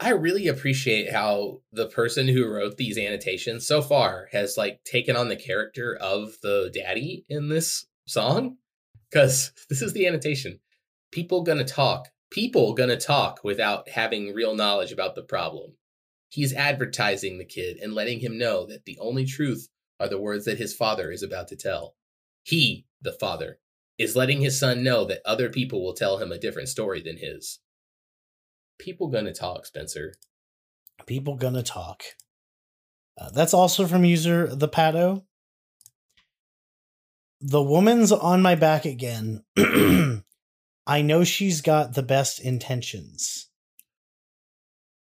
i really appreciate how the person who wrote these annotations so far has like taken on the character of the daddy in this song. Because [LAUGHS] this is the annotation people gonna talk people gonna talk without having real knowledge about the problem. He's advertising the kid and letting him know that the only truth are the words that his father is about to tell. He the father is letting his son know that other people will tell him a different story than his people gonna talk spencer. People gonna talk. Uh, that's also from user the pato. The woman's on my back again. [CLEARS THROAT] I know she's got the best intentions.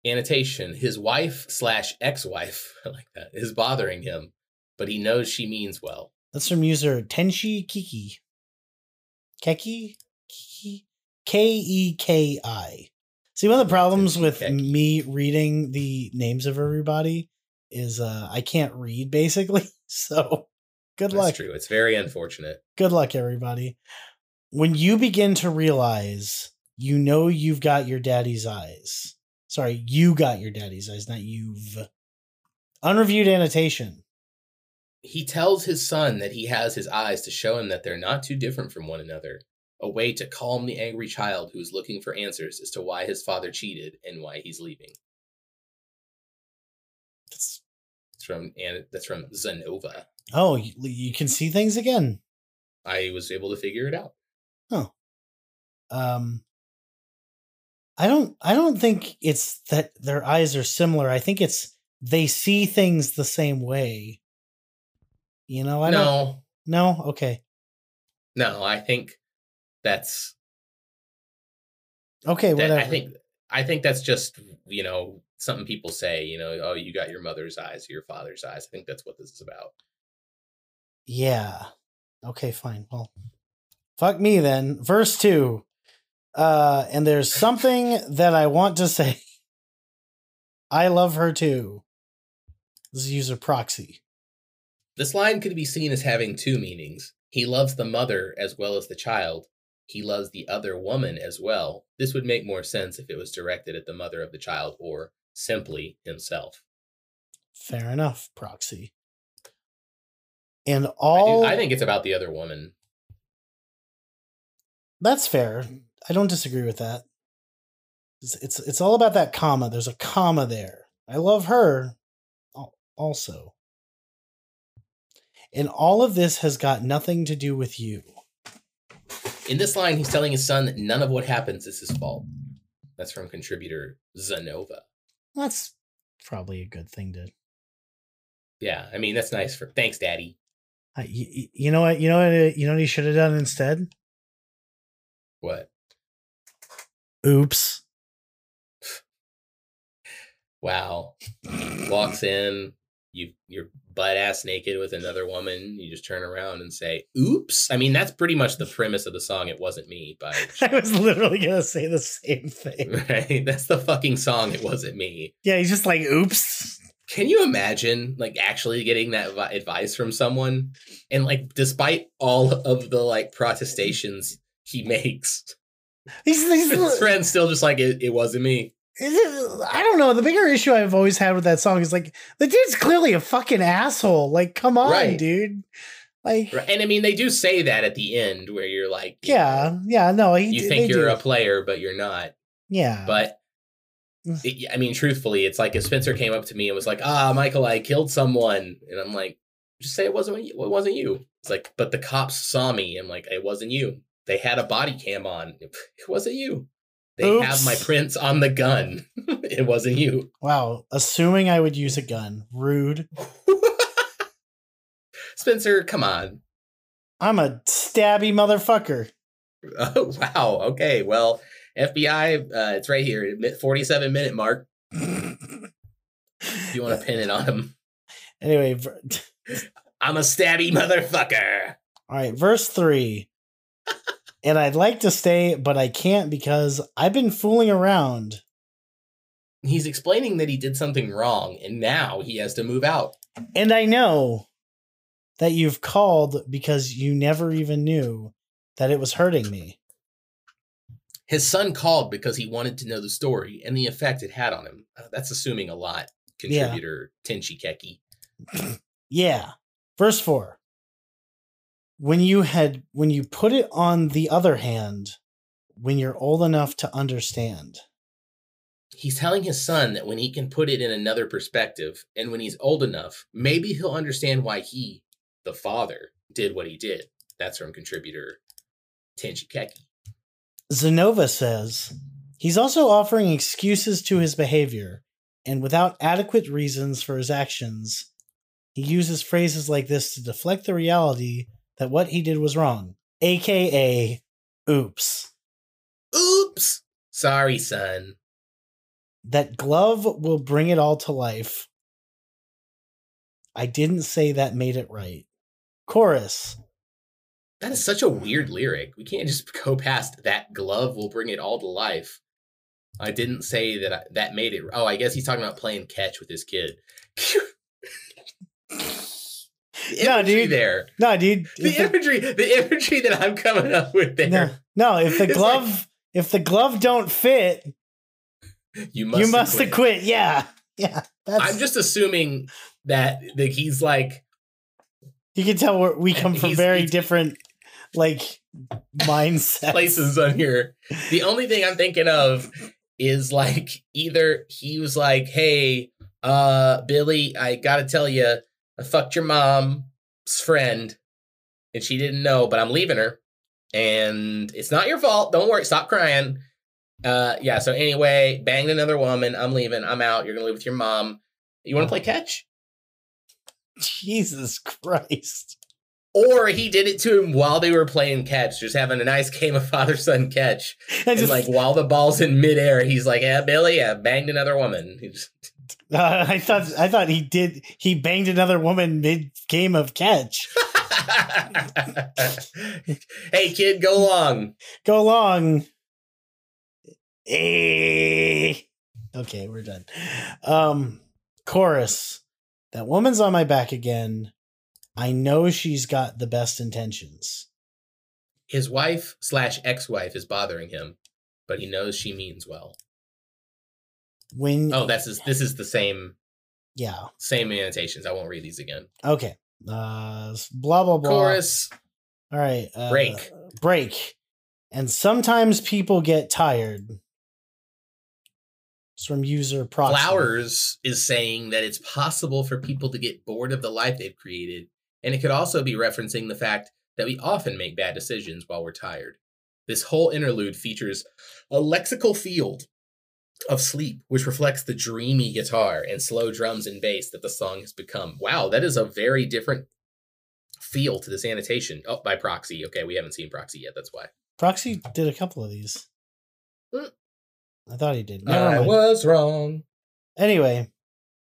Annotation his wife slash ex-wife [LAUGHS] I like that is bothering him but he knows she means well. That's from user tenshi kiki. Keki? Kiki? K-e-k-i see one of the problems with me reading the names of everybody is uh i can't read basically. [LAUGHS] So good luck. that's luck. true. It's very unfortunate. good luck everybody. When you begin to realize you know you've got your daddy's eyes sorry you got your daddy's eyes not you've unreviewed annotation. He tells his son that he has his eyes to show him that they're not too different from one another a way to calm the angry child who is looking for answers as to why his father cheated and why he's leaving. That's- from and that's from zanova oh you, you can see things again. I was able to figure it out. Oh. um i don't i don't think it's that their eyes are similar. I think it's they see things the same way. You know i don't no. No? Okay. No i think that's okay that, whatever I think I think that's just you know something people say. You know, oh, you got your mother's eyes, your father's eyes. I think that's what this is about. Yeah. Okay, fine. Well, fuck me then. Verse 2. Uh and there's something that I want to say. I love her too. This is user proxy. This line could be seen as having two meanings. He loves the mother as well as the child. He loves the other woman as well. This would make more sense if it was directed at the mother of the child or simply himself. Fair enough, proxy. And I, do- all I think it's about the other woman. that's fair. I don't disagree with that. It's, it's it's all about that comma. There's a comma there. I love her also. And all of this has got nothing to do with you. In this line, he's telling his son that none of what happens is his fault. That's from contributor Zanova. That's probably a good thing to. Yeah, I mean that's nice for thanks, Daddy. I, you, you know what? You know what? uh, You know what he should have done instead? What? Oops. Wow. Walks in, you you're butt ass naked with another woman. You just turn around and say, "Oops." I mean, that's pretty much the premise of the song. It wasn't me, by [LAUGHS] I was literally gonna say the same thing. [LAUGHS] right. That's the fucking song. It wasn't me. Yeah, he's just like, oops. Can you imagine like actually getting that vi- advice from someone and like despite all of the like protestations he makes, He's, he's [LAUGHS] his friend's still just like it, it wasn't me. I don't know. The bigger issue I've always had with that song is like the dude's clearly a fucking asshole. Like, come on, Right. dude. Like, Right. And I mean, they do say that at the end where you're like, you yeah, know, yeah. No, he, you think you're do. a player, but you're not. yeah, But it- I mean, truthfully, it's like if Spencer came up to me and was like, "Ah, Michael, I killed someone," and I'm like, "Just say it wasn't you. It wasn't you." It's like, but the cops saw me. I'm like, "It wasn't you." They had a body cam on. It wasn't you. They have my prints on the gun. [LAUGHS] it wasn't you. wow. Assuming I would use a gun, rude. [LAUGHS] Spencer, come on. I'm a stabby motherfucker. [LAUGHS] Oh, wow. Okay. Well, FBI, uh, it's right here. 47 minute mark. If you want to pin it on him. anyway, I'm a stabby motherfucker. all right, verse three. And I'd like to stay, but I can't because I've been fooling around. He's explaining that he did something wrong and now he has to move out. And I know that you've called because you never even knew that it was hurting me. His son called because he wanted to know the story and the effect it had on him. Uh, that's assuming a lot. Yeah. Contributor Tenchi Keki. [CLEARS THROAT] Yeah. Verse 4. When you had when you put it on the other hand, when you're old enough to understand. He's telling his son that when he can put it in another perspective and when he's old enough, maybe he'll understand why he, the father, did what he did. That's from contributor Tenchi Keki. Zenova says he's also offering excuses to his behavior, and without adequate reasons for his actions, he uses phrases like this to deflect the reality that what he did was wrong, aka oops. Oops! Sorry, son. That glove will bring it all to life. I didn't say that made it right. Chorus. That is such a weird lyric. We can't just go past that glove will bring it all to life. I didn't say that I, that made it. Oh, I guess he's talking about playing catch with his kid. [LAUGHS] [LAUGHS] No, dude. there. No, dude. The if the- imagery, the imagery that I'm coming up with there. no, no, if the [LAUGHS] glove if the glove don't fit, You must. you must acquit. have quit. Yeah. Yeah. That's I'm just assuming that that he's like you can tell we're, we come from very he's- different like mindsets. places on here. The only thing I'm thinking of is like either he was like, "Hey, uh, Billy, I gotta tell you, I fucked your mom's friend, and she didn't know, but I'm leaving her, and it's not your fault. Don't worry. Stop crying." Uh, yeah. So anyway, banged another woman. I'm leaving. I'm out. You're gonna live with your mom. You want to play catch? Jesus Christ. Or he did it to him while they were playing catch, just having a nice game of father son catch. I And just like while the ball's in midair, he's like, "Yeah, Billy, I banged another woman." [LAUGHS] He just- uh, [LAUGHS] I thought I thought he did he banged another woman mid game of catch. [LAUGHS] hey, kid, go long. Go along. Eh. Okay, we're done. Um chorus. That woman's on my back again. I know she's got the best intentions. His wife slash ex wife is bothering him, but he knows she means well. When Oh, that's his, this is the same yeah. same annotations. I won't read these again. Okay. Uh blah blah blah. Chorus. All right. Uh, Break. Break. And sometimes people get tired. It's from user proxy. Flowers is saying that it's possible for people to get bored of the life they've created, and it could also be referencing the fact that we often make bad decisions while we're tired. This whole interlude features a lexical field of sleep, which reflects the dreamy guitar and slow drums and bass that the song has become. Wow, that is a very different feel to this annotation. Oh, by proxy. Okay, we haven't seen proxy yet. That's why. Proxy did a couple of these. Mm. I thought he did. Never I mind. was wrong. Anyway,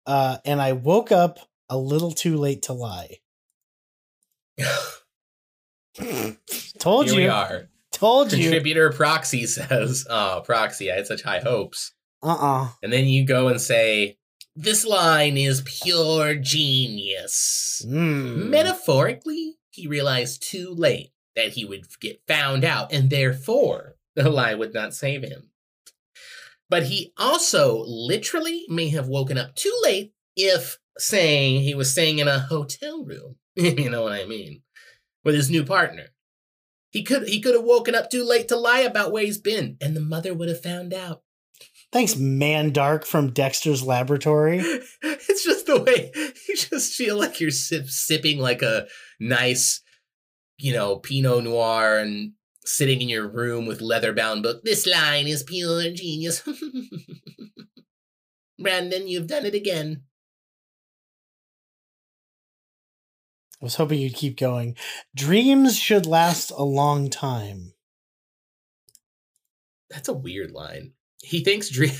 uh, and I woke up a little too late to lie. [LAUGHS] Told Here we are. Told you. Contributor Proxy [LAUGHS] says, Oh, Proxy, I had such high hopes. Uh uh And then you go and say, This line is pure genius. Mm. Metaphorically, he realized too late that he would get found out, and therefore the lie would not save him. But he also literally may have woken up too late if saying he was staying in a hotel room. [LAUGHS] you know what I mean? With his new partner. He could he could have woken up too late to lie about where he's been, and the mother would have found out. Thanks, Mandark from Dexter's Laboratory. [LAUGHS] it's just the way you just feel like you're sip, sipping like a nice, you know, Pinot Noir and sitting in your room with leather bound book. This line is pure genius. [LAUGHS] Brandon, you've done it again. I was hoping you'd keep going. Dreams should last a long time. That's a weird line. He thinks dream.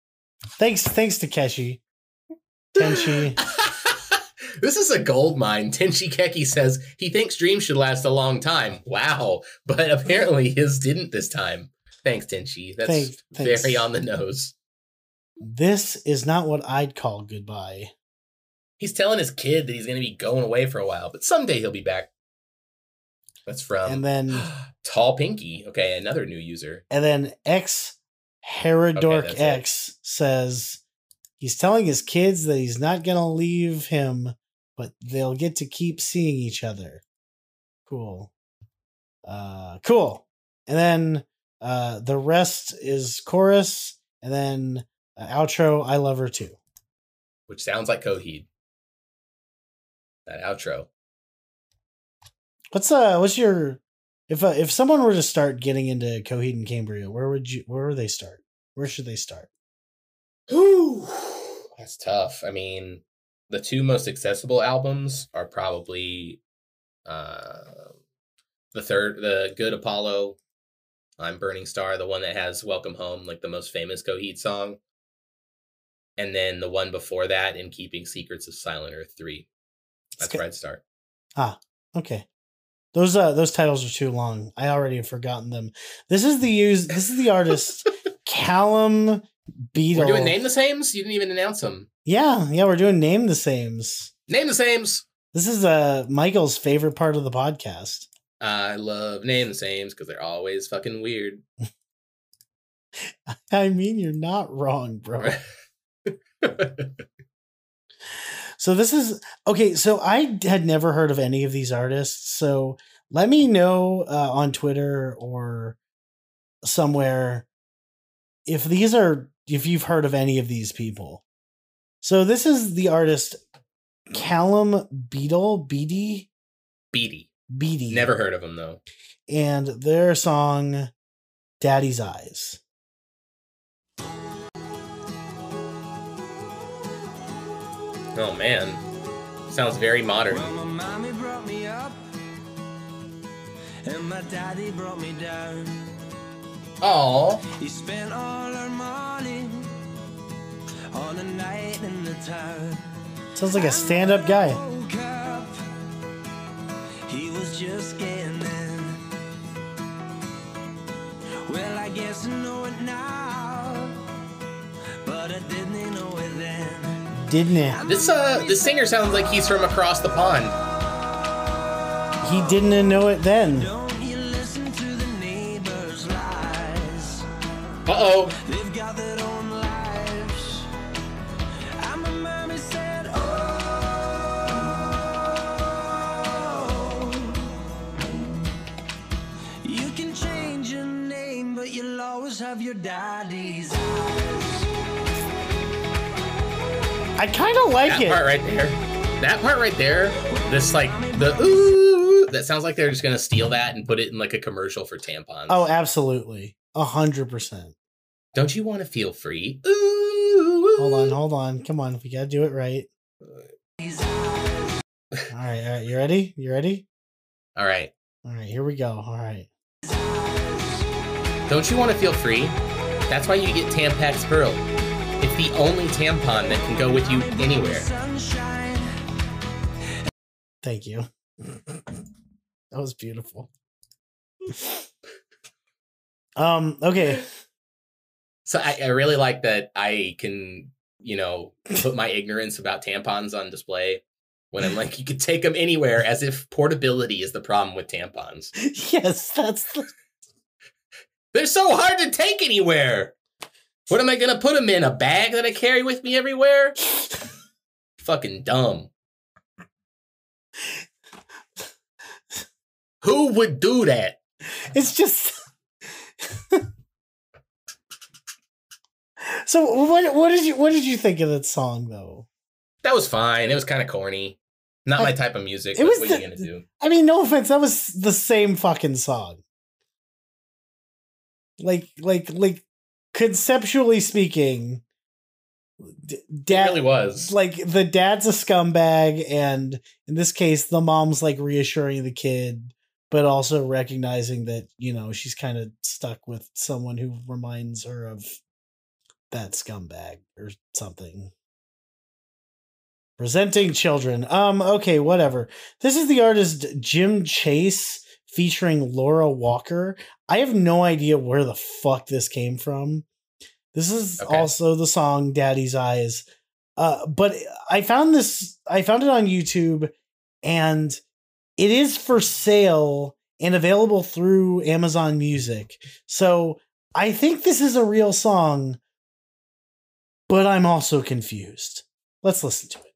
[LAUGHS] Thanks, thanks Takeshi. Tenchi. [LAUGHS] this is a gold mine. Tenchi Keki says he thinks dreams should last a long time. Wow. But apparently his didn't this time. Thanks, Tenchi. That's Thank- thanks. very on the nose. This is not what I'd call goodbye. He's telling his kid that he's going to be going away for a while, but someday he'll be back. That's from and then [GASPS] Tall Pinky. Okay, another new user. and then X Herodork it. X says he's telling his kids that he's not gonna leave him, but they'll get to keep seeing each other. Cool. Uh cool. And then uh the rest is chorus and then uh, outro I love her too. which sounds like Coheed. That outro. What's uh what's your if uh, if someone were to start getting into Coheed and Cambria, where would you where would they start? Where should they start? Whew, that's tough. I mean, the two most accessible albums are probably uh, the third, the Good Apollo, I'm Burning Star, the one that has Welcome Home, like the most famous Coheed song. And then the one before that, In Keeping Secrets of Silent Earth 3. That's Okay. where I'd start. Ah, okay. Those uh those titles are too long. I already have forgotten them. This is the use this is the artist [LAUGHS] Callum Beetle. We're doing Name the Sames? You didn't even announce them. Yeah, yeah, we're doing name the sames. Name the Sames! This is uh Michael's favorite part of the podcast. I love Name the Sames because they're always fucking weird. [LAUGHS] I mean, you're not wrong, bro. [LAUGHS] So this is okay. So I had never heard of any of these artists. So let me know uh, on Twitter or somewhere if these are if you've heard of any of these people. So this is the artist Callum Beadle Beatty Beatty. Beatty. Never heard of them though. And their song "Daddy's Eyes." Oh man. Sounds very modern. Well, my mommy brought me up, and my daddy brought me down. Oh, He spent all our money on a night in the town. Sounds like a stand-up guy. Up, he was just getting in. Well, I guess I know it now, but I didn't know it then. Didn't it? This uh, this singer sounds like he's from across the pond. He didn't know it then. Don't you listen to the neighbors' lies. Uh oh. They've got their own I kind of like That it. part right there. That part right there. This like the ooh. That sounds like they're just gonna steal that and put it in like a commercial for tampons. Oh, absolutely. A hundred percent. don't you want to feel free? Ooh. Hold on, hold on. Come on. We gotta do it right. [LAUGHS] All right, all right. You ready? You ready? All right. All right, here we go. All right. Don't you want to feel free? That's why you get Tampax Pearl. It's the only tampon that can go with you anywhere. Thank you. that was beautiful. Um, okay. So I, I really like that I can, you know, put my ignorance about tampons on display when I'm like, you could take them anywhere as if portability is the problem with tampons. [LAUGHS] Yes, that's the, They're so hard to take anywhere. What am I going to put them in? A bag that I carry with me everywhere? [SIGHS] Fucking dumb. Who would do that? it's just So what what did you what did you think of that song though? That was fine. It was kind of corny. Not my type of music. It was what the- are you going to do? I mean, no offense, that was the same fucking song. Like like like conceptually speaking, dad really was. like the dad's a scumbag and in this case the mom's like reassuring the kid but also recognizing that you know she's kind of stuck with someone who reminds her of that scumbag or something. Presenting children. Um okay whatever. This is the artist jim chase featuring laura walker i have no idea where the fuck this came from this is Okay. also the song daddy's eyes uh, but I found this, I found it on YouTube and it is for sale and available through Amazon Music. So I think this is a real song, but I'm also confused. Let's listen to it.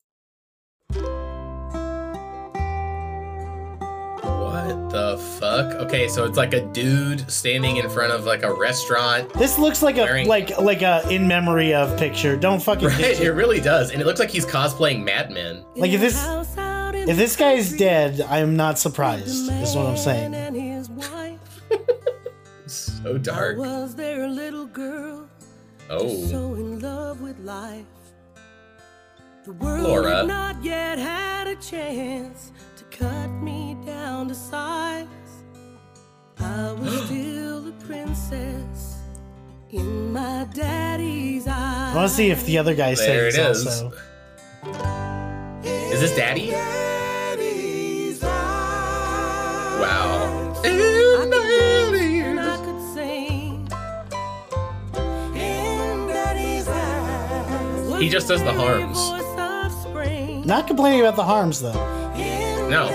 What the fuck? Okay, so it's like a dude standing in front of like a restaurant. This looks like a like like a in memory of picture. Don't fucking [LAUGHS] Right, ditch it it. really does. And it looks like he's cosplaying Mad Men. Like if this if this guy's dead, I'm not surprised. Is what I'm saying. And his [LAUGHS] wife. So dark. Was their little girl Oh. so in love with life? The world Laura. not yet had a chance to cut me down to size. I was [GASPS] still a princess in my daddy's eyes. I want to see if the other guy There sings it is. also. Is this Daddy? Wow. I could I could sing. In daddy's eyes. He just does the harms. Voice of spring. Not complaining about the harms though. No.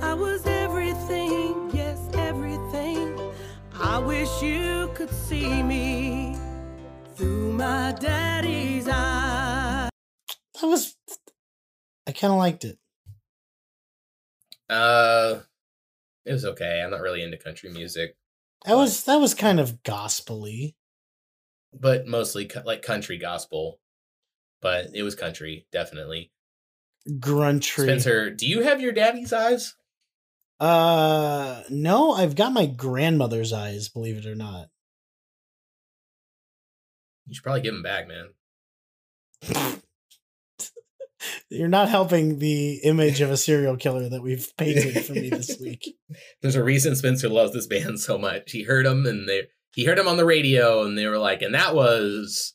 I was everything, yes, everything. I wish you could see me through my daddy's eyes. That was I kind of liked it. Uh, it was okay. I'm not really into country music, That was that was kind of gospely. but mostly co- like country gospel. But it was country, definitely. Gruntry. Spencer, do you have your daddy's eyes? Uh no, I've got my grandmother's eyes, believe it or not. You should probably give them back, man. [LAUGHS] You're not helping the image of a serial killer that we've painted for me this [LAUGHS] week. There's a reason Spencer loves this band so much. He heard them and they he heard them on the radio and they were like, and that was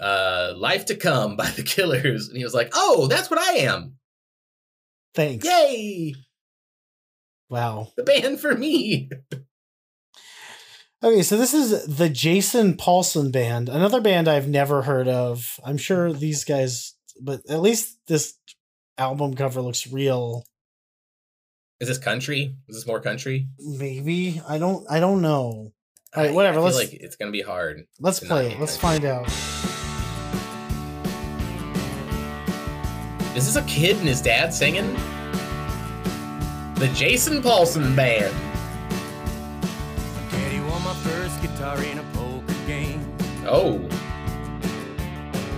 uh Life to Come by the [LAUGHS] Killers. And he was like, Oh, that's what I am. Thanks. Yay! Wow. The band for me. Okay, so this is the Jason Paulson band, another band I've never heard of. I'm sure these guys, but at least this album cover looks real. Is this country? Is this more country? Maybe I don't. I don't know. All right, whatever, I feel let's- like it's gonna be hard. Let's play it. Let's find out. Is this a kid and his dad singing? The Jason Paulson Band. Daddy won my first guitar in a poker game. Oh.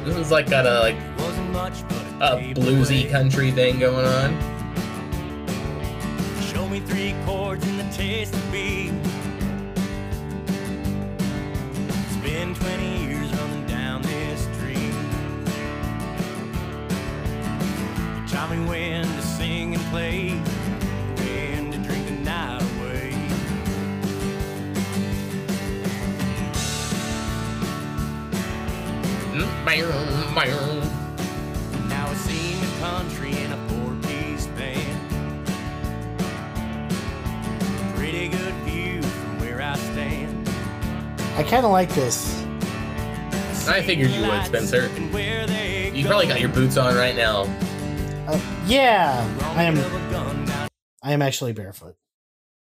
This is like got a like Wasn't much, it a bluesy country thing going on. Show me three chords and the taste of beat. It's been 20 taught me when to sing and play, when to drink the night away. Mm, meow, meow. Now I sing the country in a four-piece band. Pretty good view from where I stand. I kind of like this. I figured you would, Spencer. You probably got your boots on right now. Uh, yeah, I am. I am actually barefoot.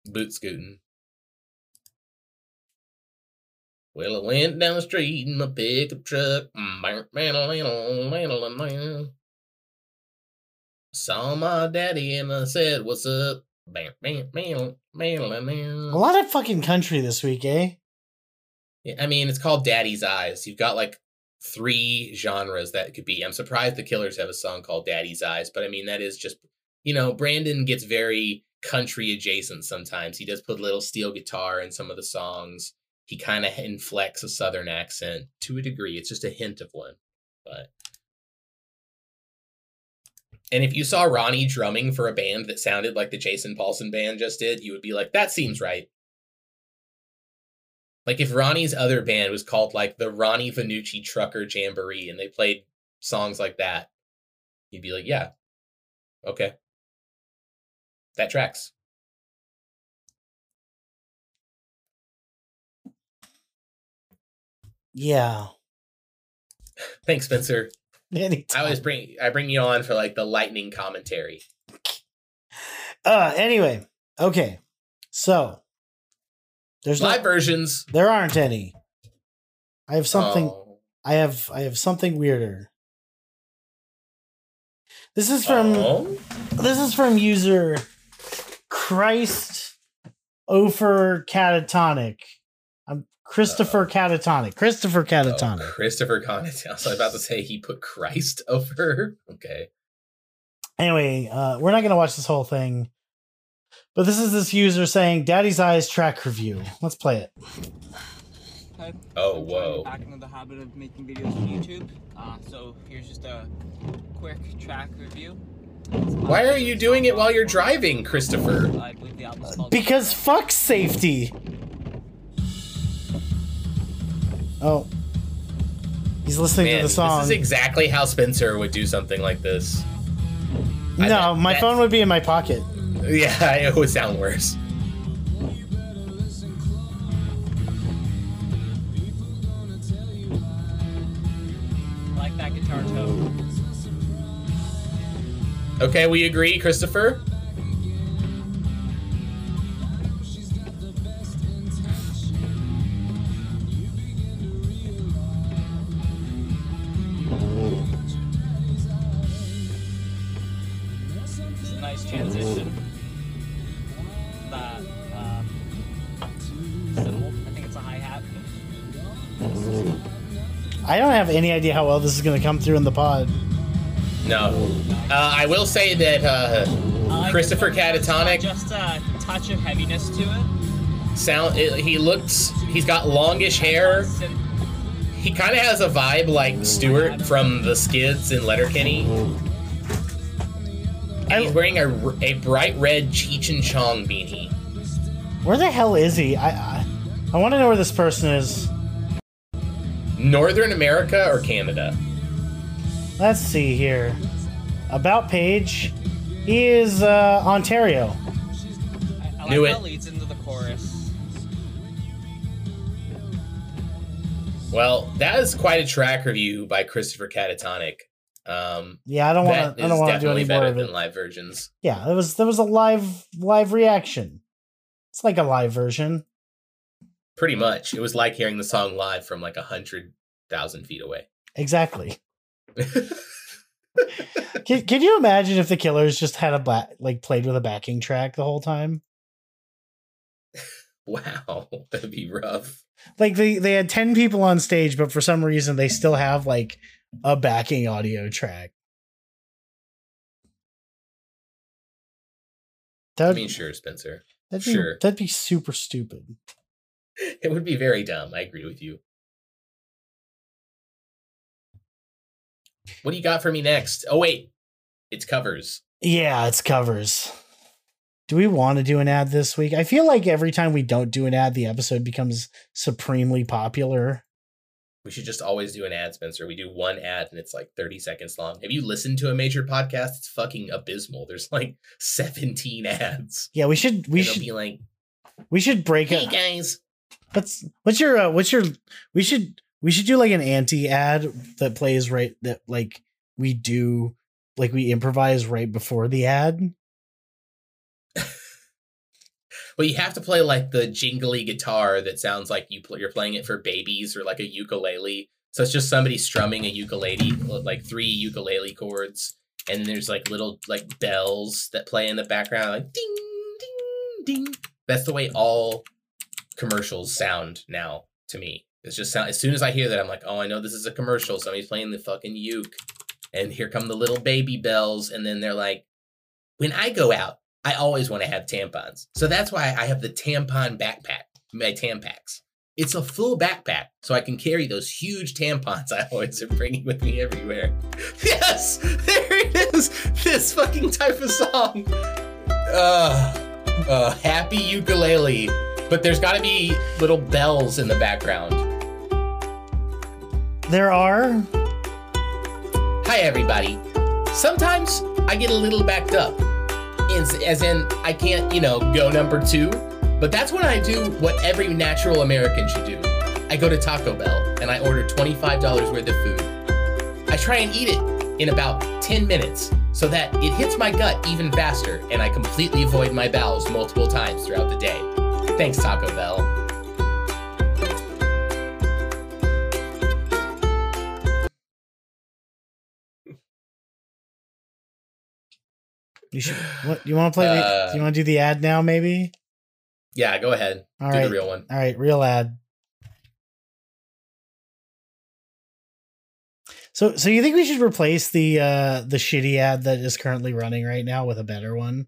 Boot scooting. Well, I went down the street in my pickup truck. Saw my daddy and I said, What's up? A lot of fucking country this week, eh? Yeah, I mean, it's called Daddy's Eyes. You've got like three genres that could be. I'm surprised the Killers have a song called Daddy's Eyes, but I mean, that is just, you know, Brandon gets very country adjacent sometimes. He does put a little steel guitar in some of the songs. He kind of inflects a southern accent to a degree. It's just a hint of one. But. And if you saw Ronnie drumming for a band that sounded like the Jason Paulson band just did, you would be like, that seems right. Like if Ronnie's other band was called like the Ronnie Vannucci Trucker Jamboree and they played songs like that, you'd be like, yeah, okay. That tracks. Yeah. [LAUGHS] Thanks, Spencer. Anytime. I always bring I bring you on for like the lightning commentary. Uh. Anyway. Okay. So. There's Live not. versions. There aren't any. I have something. Oh. I have. I have something weirder. This is from. Oh. This is from user Christ Ofer Catatonic. I'm Christopher Catatonic. Christopher Oh, Catatonic. Christopher Connaughton. I was about to say he put Christ [LAUGHS] over. Okay. Anyway, uh, we're not going to watch this whole thing. But this is this user saying Daddy's Eyes track review. Let's play it. Hi. Oh, I'm whoa. Back into the habit of making videos for YouTube. Uh, so here's just a quick track review. Why are you doing it while you're driving, Christopher? I believe the album's called Because fuck safety. Oh. He's listening Man, to the song. this is exactly how Spencer would do something like this. No, my that- phone would be in my pocket. [LAUGHS] Yeah, it would sound worse. Like that guitar tone. Okay, we agree, Christopher. I don't have any idea how well this is going to come through in the pod. No. Uh, I will say that uh, Christopher this one. It's got Catatonic Just a touch of heaviness to it. sound. It, he looks. He's got longish hair. He kind of has a vibe like Stewart from the Skids in Letterkenny. And he's wearing a, a bright red Cheech and Chong beanie. Where the hell is he? I I, I want to know where this person is. Northern America or Canada? Let's see here. About page. He is uh, Ontario. I, I Knew how it. it leads into the chorus. Well, that is quite a track review by Christopher Catatonic. Um, Yeah, I don't want that to. I don't want to do definitely any more better of than live versions. Yeah, there was there was a live live reaction. It's like a live version. Pretty much, it was like hearing the song live from like a hundred thousand feet away. Exactly. [LAUGHS] Can, can you imagine if the Killers just had a ba- like played with a backing track the whole time? [LAUGHS] wow, that'd be rough. Like they they had ten people on stage, but for some reason they still have like a backing audio track. I That'd, mean, sure, Spencer. that'd be sure. that'd be super stupid. [LAUGHS] It would be very dumb. I agree with you. What do you got for me next? Oh wait, it's covers. Yeah, it's covers. Do we want to do an ad this week? I feel like every time we don't do an ad, the episode becomes supremely popular. We should just always do an ad, Spencer. We do one ad and it's like 30 seconds long. Have you listened to a major podcast? It's fucking abysmal. There's like [LAUGHS] 17 ads. Yeah, we should we should be like, we should break hey it. guys. What's what's your uh, what's your we should we should do like an anti ad that plays right that like we do like we improvise right before the ad. [LAUGHS] But you have to play like the jingly guitar that sounds like you pl- you're playing it for babies or like a ukulele. So it's just somebody strumming a ukulele, like three ukulele chords, and there's like little like bells that play in the background, like ding ding ding. That's the way all commercials sound now to me. It's just sound as soon as I hear that, I'm like, oh, I know this is a commercial. Somebody's playing the fucking uke, and here come the little baby bells, and then they're like, when I go out, I always want to have tampons. So that's why I have the tampon backpack, my Tampax. It's a full backpack, so I can carry those huge tampons I always am bringing with me everywhere. [LAUGHS] Yes, there it is. This fucking type of song. Uh, uh, happy ukulele. But there's got to be little bells in the background. There are Hi, everybody. Sometimes I get a little backed up, as, as in I can't, you know, go number two. But that's when I do what every natural American should do. I go to Taco Bell and I order $25 worth of food. I try and eat it in about 10 minutes so that it hits my gut even faster and I completely avoid my bowels multiple times throughout the day. Thanks, Taco Bell. you should what you want to play the, Uh, do you want to do the ad now maybe? Yeah, go ahead. All do right. the real one. All right, real ad. So so you think we should replace the uh the shitty ad that is currently running right now with a better one?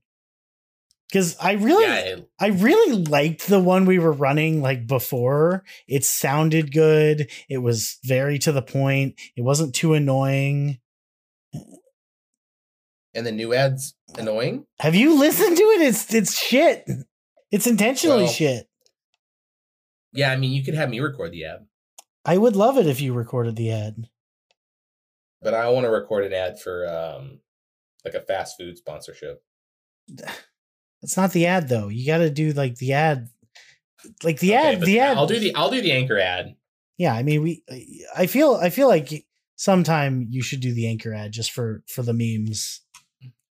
Cuz I really Yeah, it- I really liked the one we were running like before. It sounded good. It was very to the point. It wasn't too annoying. and the new ad's annoying. Have you listened to it? It's it's shit. It's intentionally Well- shit. Yeah, I mean, you could have me record the ad. I would love it if you recorded the ad. but I want to record an ad for um like a fast food sponsorship. [LAUGHS] It's not the ad though. You got to do like the ad like the Okay, ad the ad I'll do the I'll do the anchor ad. Yeah, I mean we I feel I feel like sometime you should do the anchor ad just for for the memes.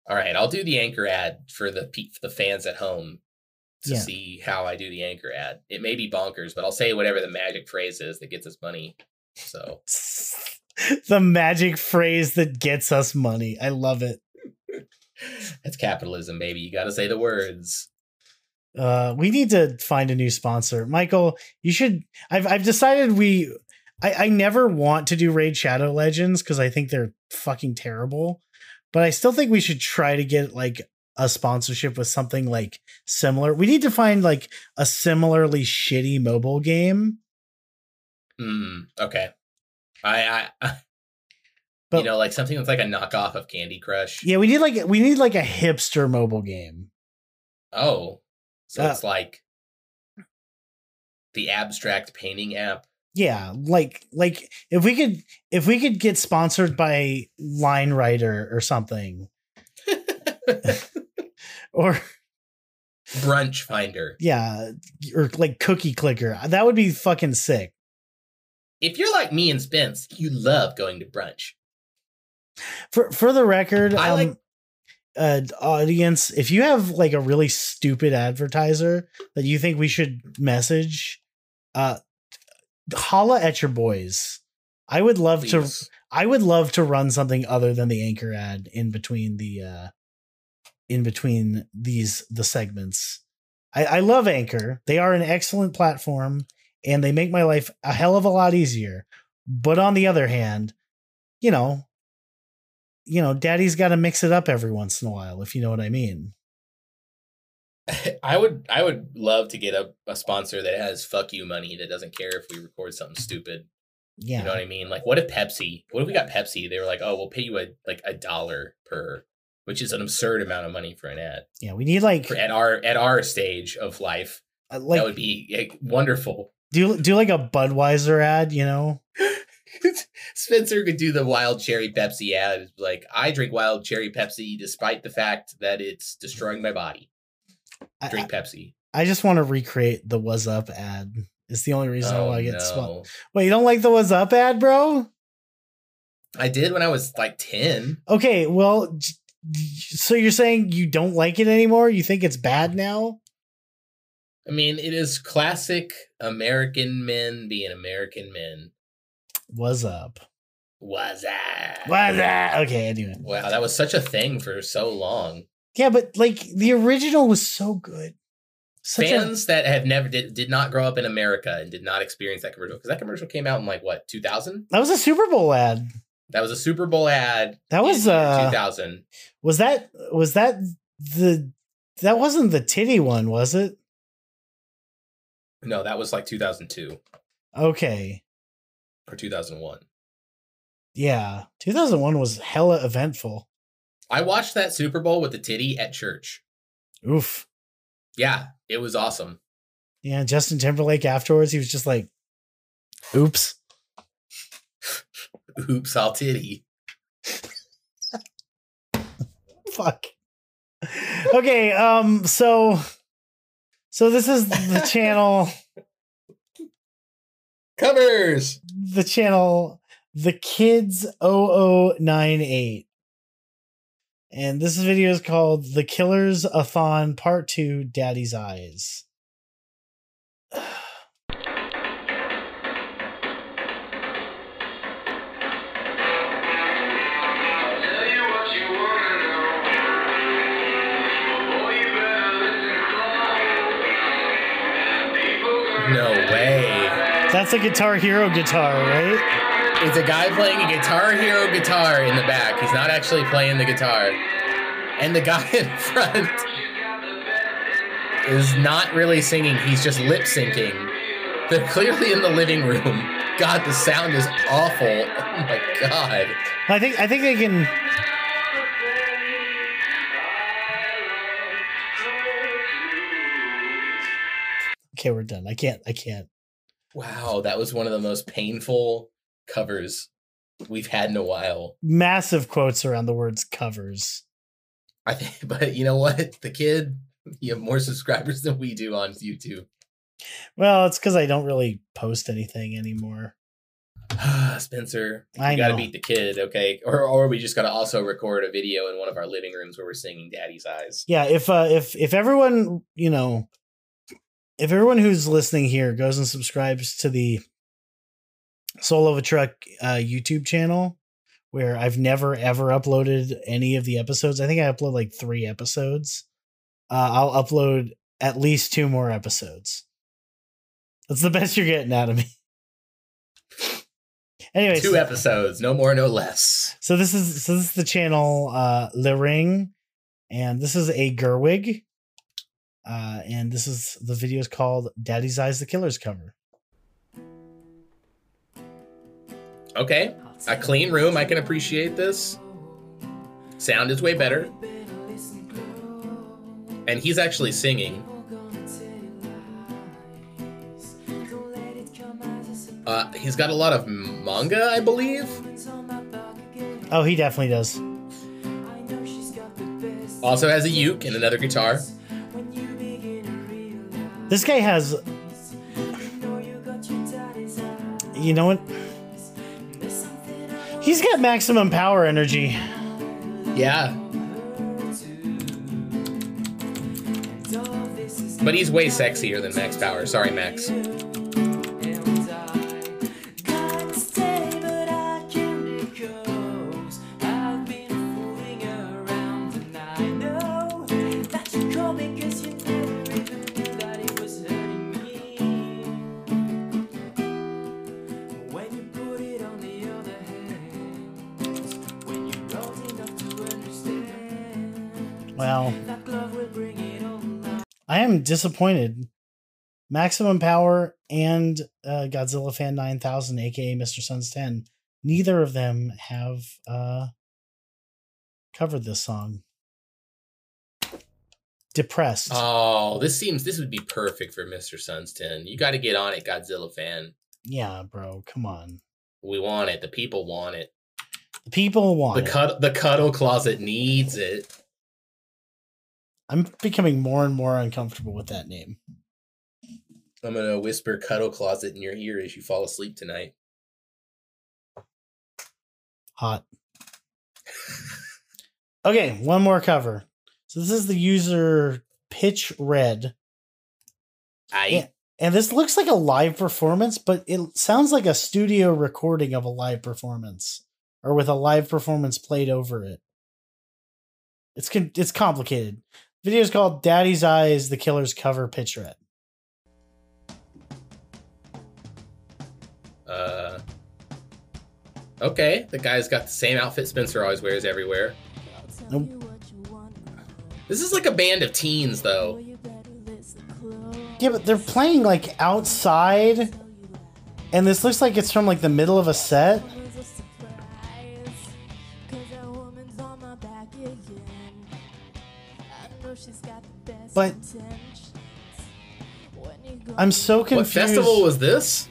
All right, I'll do the anchor ad for the for the fans at home to Yeah. see how I do the anchor ad. It may be bonkers, but I'll say whatever the magic phrase is that gets us money. So [LAUGHS] the magic phrase that gets us money. I love it. That's capitalism, baby. You got to say the words. Uh, we need to find a new sponsor. Michael, you should. I've I've decided we. I, I never want to do Raid Shadow Legends because I think they're fucking terrible. But I still think we should try to get like a sponsorship with something like similar. We need to find like a similarly shitty mobile game. Hmm. Okay. I I [LAUGHS] But you know like something that's like a knockoff of Candy Crush. yeah, we need like we need like a hipster mobile game. Oh, so Uh, it's like the abstract painting app. Yeah, like like if we could if we could get sponsored by Line Writer or something. [LAUGHS] or Brunch Finder. yeah, or like Cookie Clicker. That would be fucking sick. if you're like me and Spence, you love going to brunch. For for the record, I um, like- uh, audience, if you have like a really stupid advertiser that you think we should message, uh, holla at your boys. I would love to. I would love to run something other than the anchor ad in between the uh in between these the segments. I, I love Anchor. They are an excellent platform and they make my life a hell of a lot easier. But on the other hand, you know, you know, daddy's got to mix it up every once in a while, if you know what I mean. I would I would love to get a, a sponsor that has fuck you money that doesn't care if we record something stupid. Yeah. You know what I mean? Like what if Pepsi? What if we got Pepsi? They were like, "Oh, we'll pay you a like a dollar per," which is an absurd amount of money for an ad. yeah, we need like For, at our at our stage of life, uh, like that would be like, wonderful. do do like a Budweiser ad, you know? [LAUGHS] [LAUGHS] Spencer could do the wild cherry Pepsi ad. It's Like, I drink wild cherry Pepsi despite the fact that it's destroying my body. I, Drink Pepsi. I just want to recreate the "Was Up" ad. It's the only reason I Oh, want to get no. spot. Wait, you don't like the "Was Up" ad, bro? I did when I was like 10. Okay, well, so you're saying you don't like it anymore? You think it's bad now? I mean, it is classic American men being American men. Was up? Was that? Was that? Okay, anyway. Wow, that was such a thing for so long. Yeah, but like the original was so good. Such a, Fans that have never did, did not grow up in America and did not experience that commercial because that commercial came out in like what 2000. that was a Super Bowl ad. That was a Super Bowl ad. That was, in the year uh, 2000. Was that was that the that wasn't the titty one, was it? No, that was like 2002 Okay. Or 2001. Yeah. 2001 was hella eventful. I watched that Super Bowl with the titty at church. Oof. Yeah, it was awesome. Yeah, Justin Timberlake afterwards, he was just like, oops. [LAUGHS] Oops, all titty. [LAUGHS] Fuck. Okay, um, so so this is the [LAUGHS] channel, Covers. the channel The Kids 0098. And this video is called The Killers a Thon Part 2 Daddy's Eyes. No way. That's a Guitar Hero guitar, right? It's a guy playing a Guitar Hero guitar in the back. He's not actually playing the guitar. And the guy [LAUGHS] in front is not really singing, he's just lip syncing. They're clearly in the living room. God, the sound is awful. Oh my god. I think I think they can Okay, we're done. I can't I can't. Wow, that was one of the most painful covers we've had in a while. Massive quotes around the words covers. I think, [LAUGHS] but you know what? The kid, you have more subscribers than we do on YouTube. Well, it's because I don't really post anything anymore. [SIGHS] Spencer, I you got to beat the kid, okay? Or, or we just got to also record a video in one of our living rooms where we're singing "Daddy's Eyes." Yeah, if uh if if everyone, you know, if everyone who's listening here goes and subscribes to the Soul of a Truck uh YouTube channel where I've never ever uploaded any of the episodes. I think I upload like 3 episodes. Uh I'll upload at least two more episodes. That's the best you're getting out of me. [LAUGHS] Anyway, Two so- episodes, no more, no less. so this is so this is the channel uh Le Ring, and this is a Gerwig. Uh, and this is the video is called Daddy's Eyes the Killer's cover. Okay, a clean room. I can appreciate this. Sound is way better, and he's actually singing. Uh, he's got a lot of manga, I believe. Oh, he definitely does. Also has a uke and another guitar. This guy has you know what? He's got maximum power energy. Yeah. But he's way sexier than Max Power. Sorry, Max. Disappointed. Maximum Power and uh, Godzilla Fan 9000, aka Mr. Suns 10, neither of them have uh, covered this song. Depressed. Oh, this seems this would be perfect for Mr. Suns 10. You got to get on it, Godzilla fan. yeah, bro, come on. We want it. The people want it. The people want The it. the cuddle closet needs it. I'm becoming more and more uncomfortable with that name. I'm gonna whisper cuddle closet in your ear as you fall asleep tonight. Hot. Okay, one more cover. So this is the user Pitch Red. I Yeah. And this looks like a live performance, but it sounds like a studio recording of a live performance or with a live performance played over it. It's con- it's complicated. Video is called Daddy's Eyes, the Killer's Cover Red. uh Okay, the guy's got the same outfit Spencer always wears everywhere. Nope. This is like a band of teens though. Yeah, but they're playing like outside, and this looks like it's from like the middle of a set. But I'm so confused. What festival was this?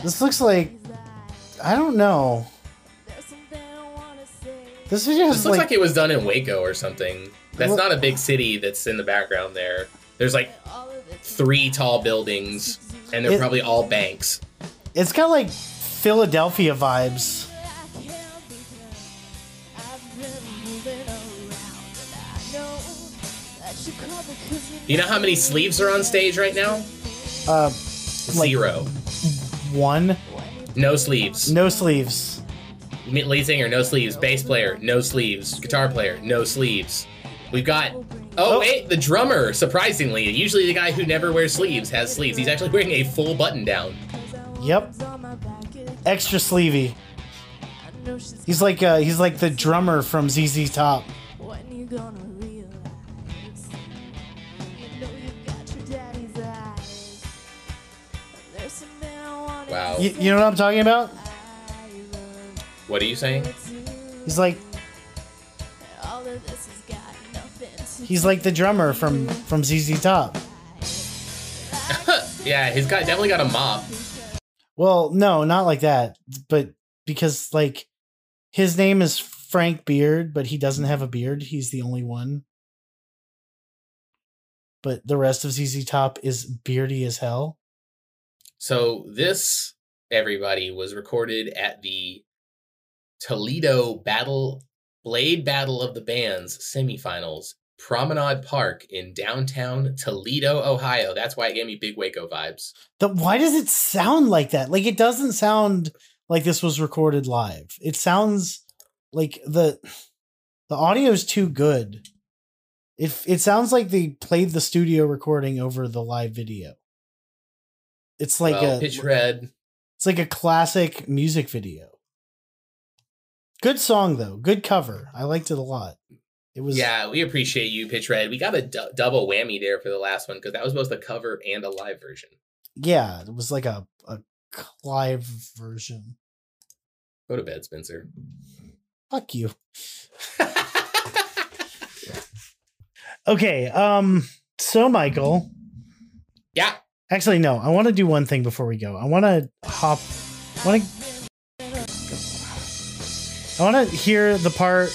This looks like I don't know. This This looks like, like, it was done in Waco or something. That's not a big city that's in the background there. There's like three tall buildings, and they're It- probably all banks. it's got like Philadelphia vibes. You know how many sleeves are on stage right now? Uh, Zero. one, No sleeves. no sleeves. Lead singer, no sleeves. Bass player, no sleeves. Guitar player, no sleeves. We've got. Oh, Oh. wait, the drummer, surprisingly. Usually the guy who never wears sleeves has sleeves. He's actually wearing a full button down. Yep, extra sleevey. He's like uh, he's like the drummer from ZZ Top. Wow. You, you know what I'm talking about? What are you saying? He's like All of this has got nothing he's like the drummer from from ZZ Top. [LAUGHS] Yeah, he's got definitely got a mop. Well, no, not like that, but because like his name is Frank Beard, but he doesn't have a beard. He's the only one. But the rest of ZZ Top is beardy as hell. So this everybody was recorded at the Toledo Battle Blade Battle of the Bands semifinals, Promenade Park in downtown Toledo, Ohio. That's why it gave me big Waco vibes. The why does it sound like that? Like it doesn't sound like this was recorded live. It sounds like the the audio is too good. It it sounds like they played the studio recording over the live video. It's like well, a pitch red. It's like a classic music video. Good song though. Good cover. I liked it a lot. It was Yeah, we appreciate you, Pitch Red. We got a double whammy there for the last one because that was both a cover and a live version. yeah, it was like a a live version. Go to bed, Spencer. Fuck you. [LAUGHS] Okay, um so Michael, yeah. Actually no, I want to do one thing before we go. I want to hop want to I want to hear the part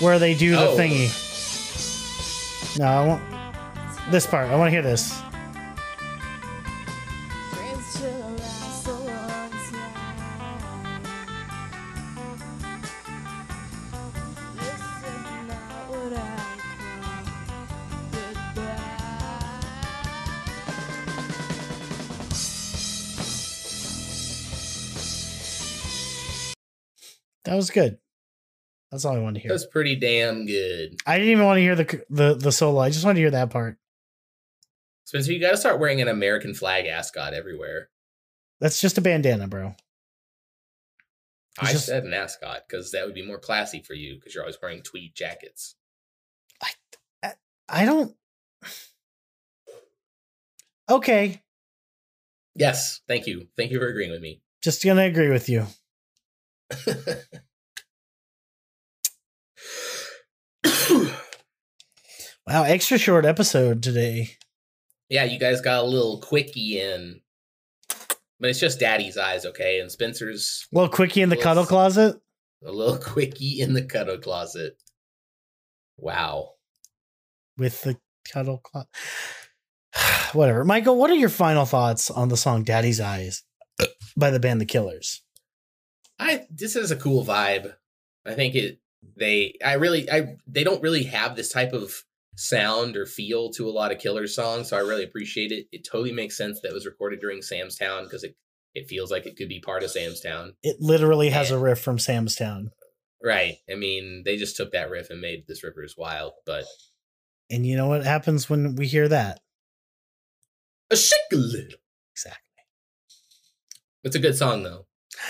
where they do the Oh. thingy. No, I want this part. I want to hear this. That was good. That's all I wanted to hear. That was pretty damn good. I didn't even want to hear the the the solo. I just wanted to hear that part. Spencer, you got to start wearing an American flag ascot everywhere. That's just a bandana, bro. It's I just- said an ascot because that would be more classy for you because you're always wearing tweed jackets. I I don't. Okay, Yes, thank you. Thank you for agreeing with me. just gonna agree with you. [LAUGHS] Wow, extra short episode today. yeah, you guys got a little quickie in, but it's just Daddy's eyes, okay? And Spencer's a little quickie in the Well, cuddle closet. a little [LAUGHS] quickie in the cuddle closet. Wow. with the cuddle closet. [SIGHS] Whatever. Michael, what are your final thoughts on the song Daddy's Eyes [CLEARS THROAT] by the band The Killers? I this is a cool vibe. I think it they I really I they don't really have this type of sound or feel to a lot of killer songs, so I really appreciate it. It totally makes sense that it was recorded during Sam's Town because it it feels like it could be part of Sam's Town. It literally has a riff from Sam's Town. Right. I mean, they just took that riff and made this River Is Wild, but And you know what happens when we hear that? a shake a little. Exactly. It's a good song though.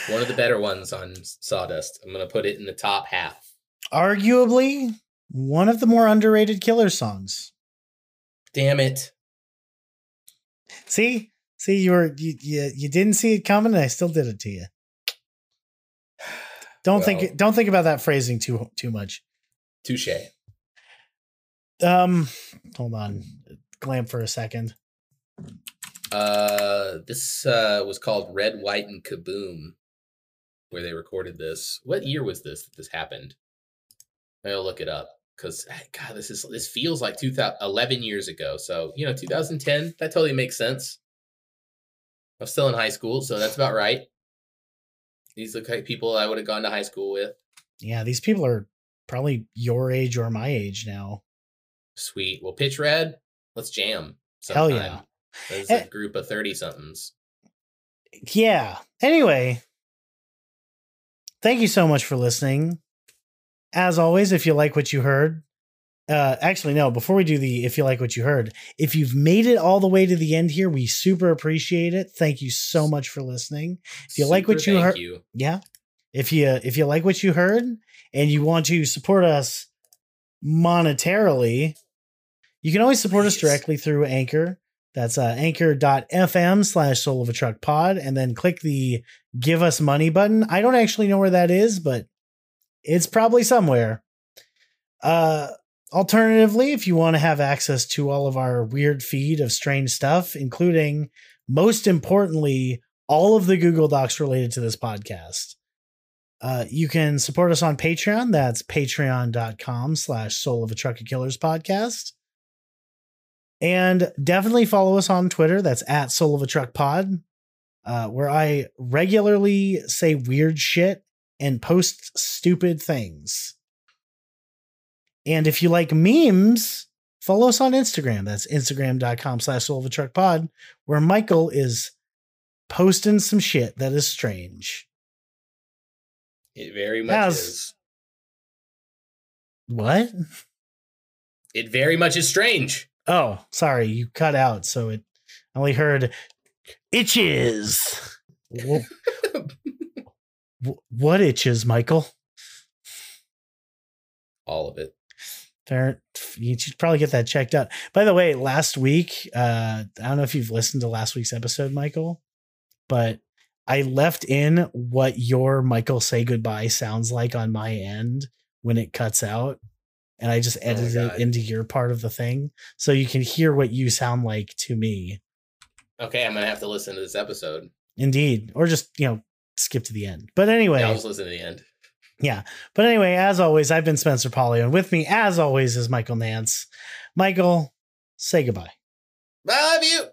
One of the better ones on Sawdust. I'm gonna put it in the top half. Arguably one of the more underrated killer songs. Damn it. See? See, you were you, you you didn't see it coming and I still did it to you. Don't Well. think don't think about that phrasing too too much. Touche. Um hold on. Glam for a second. Uh, this uh, was called Red, White, and Kaboom, where they recorded this. What year was this that this happened? I'll look it up because God, this is this feels like 2011 years ago. So you know, 2010. That totally makes sense. I'm still in high school, so that's about right. These look like people I would have gone to high school with. Yeah, these people are probably your age or my age now. Sweet. Well, Pitch Red, let's jam. Hell yeah. There's Eh. a group of 30 somethings. Yeah. Anyway, thank you so much for listening. As always, if you like what you heard, uh actually no, before we do the if you like what you heard, if you've made it all the way to the end here, we super appreciate it. Thank you so much for listening. If you like what you heard- you. Yeah. If you if you like what you heard and you want to support us monetarily, you can always support us directly through Anchor. That's uh, anchor.fm slash soul of a truck pod. And then click the give us money button. I don't actually know where that is, but it's probably somewhere. Uh, alternatively, if you want to have access to all of our weird feed of strange stuff, including most importantly, all of the Google Docs related to this podcast. Uh, you can support us on Patreon. That's patreon.com slash soul of a trucker killers podcast. And definitely follow us on Twitter. That's at soul of a truck pod, uh, where I regularly say weird shit and post stupid things. And if you like memes, follow us on Instagram. That's instagram.com slash soul of a truck pod, where Michael is posting some shit that is strange. It very much is. What? It very much is strange. Oh, sorry, you cut out, so it I only heard itches. [LAUGHS] Wh- wh- what itches, Michael? All of it. Fair, you should probably get that checked out. By the way, last week, uh, I don't know if you've listened to last week's episode, Michael, but I left in what your Michael say goodbye sounds like on my end when it cuts out. And I just Oh edited it into your part of the thing. So you can hear what you sound like to me. Okay, I'm gonna have to listen to this episode. Indeed. Or just, you know, skip to the end. But anyway. Yeah, I'll just listen to the end. Yeah. But anyway, as always, I've been Spencer Polly, and with me, as always, is Michael Nance. Michael, say goodbye. I love you.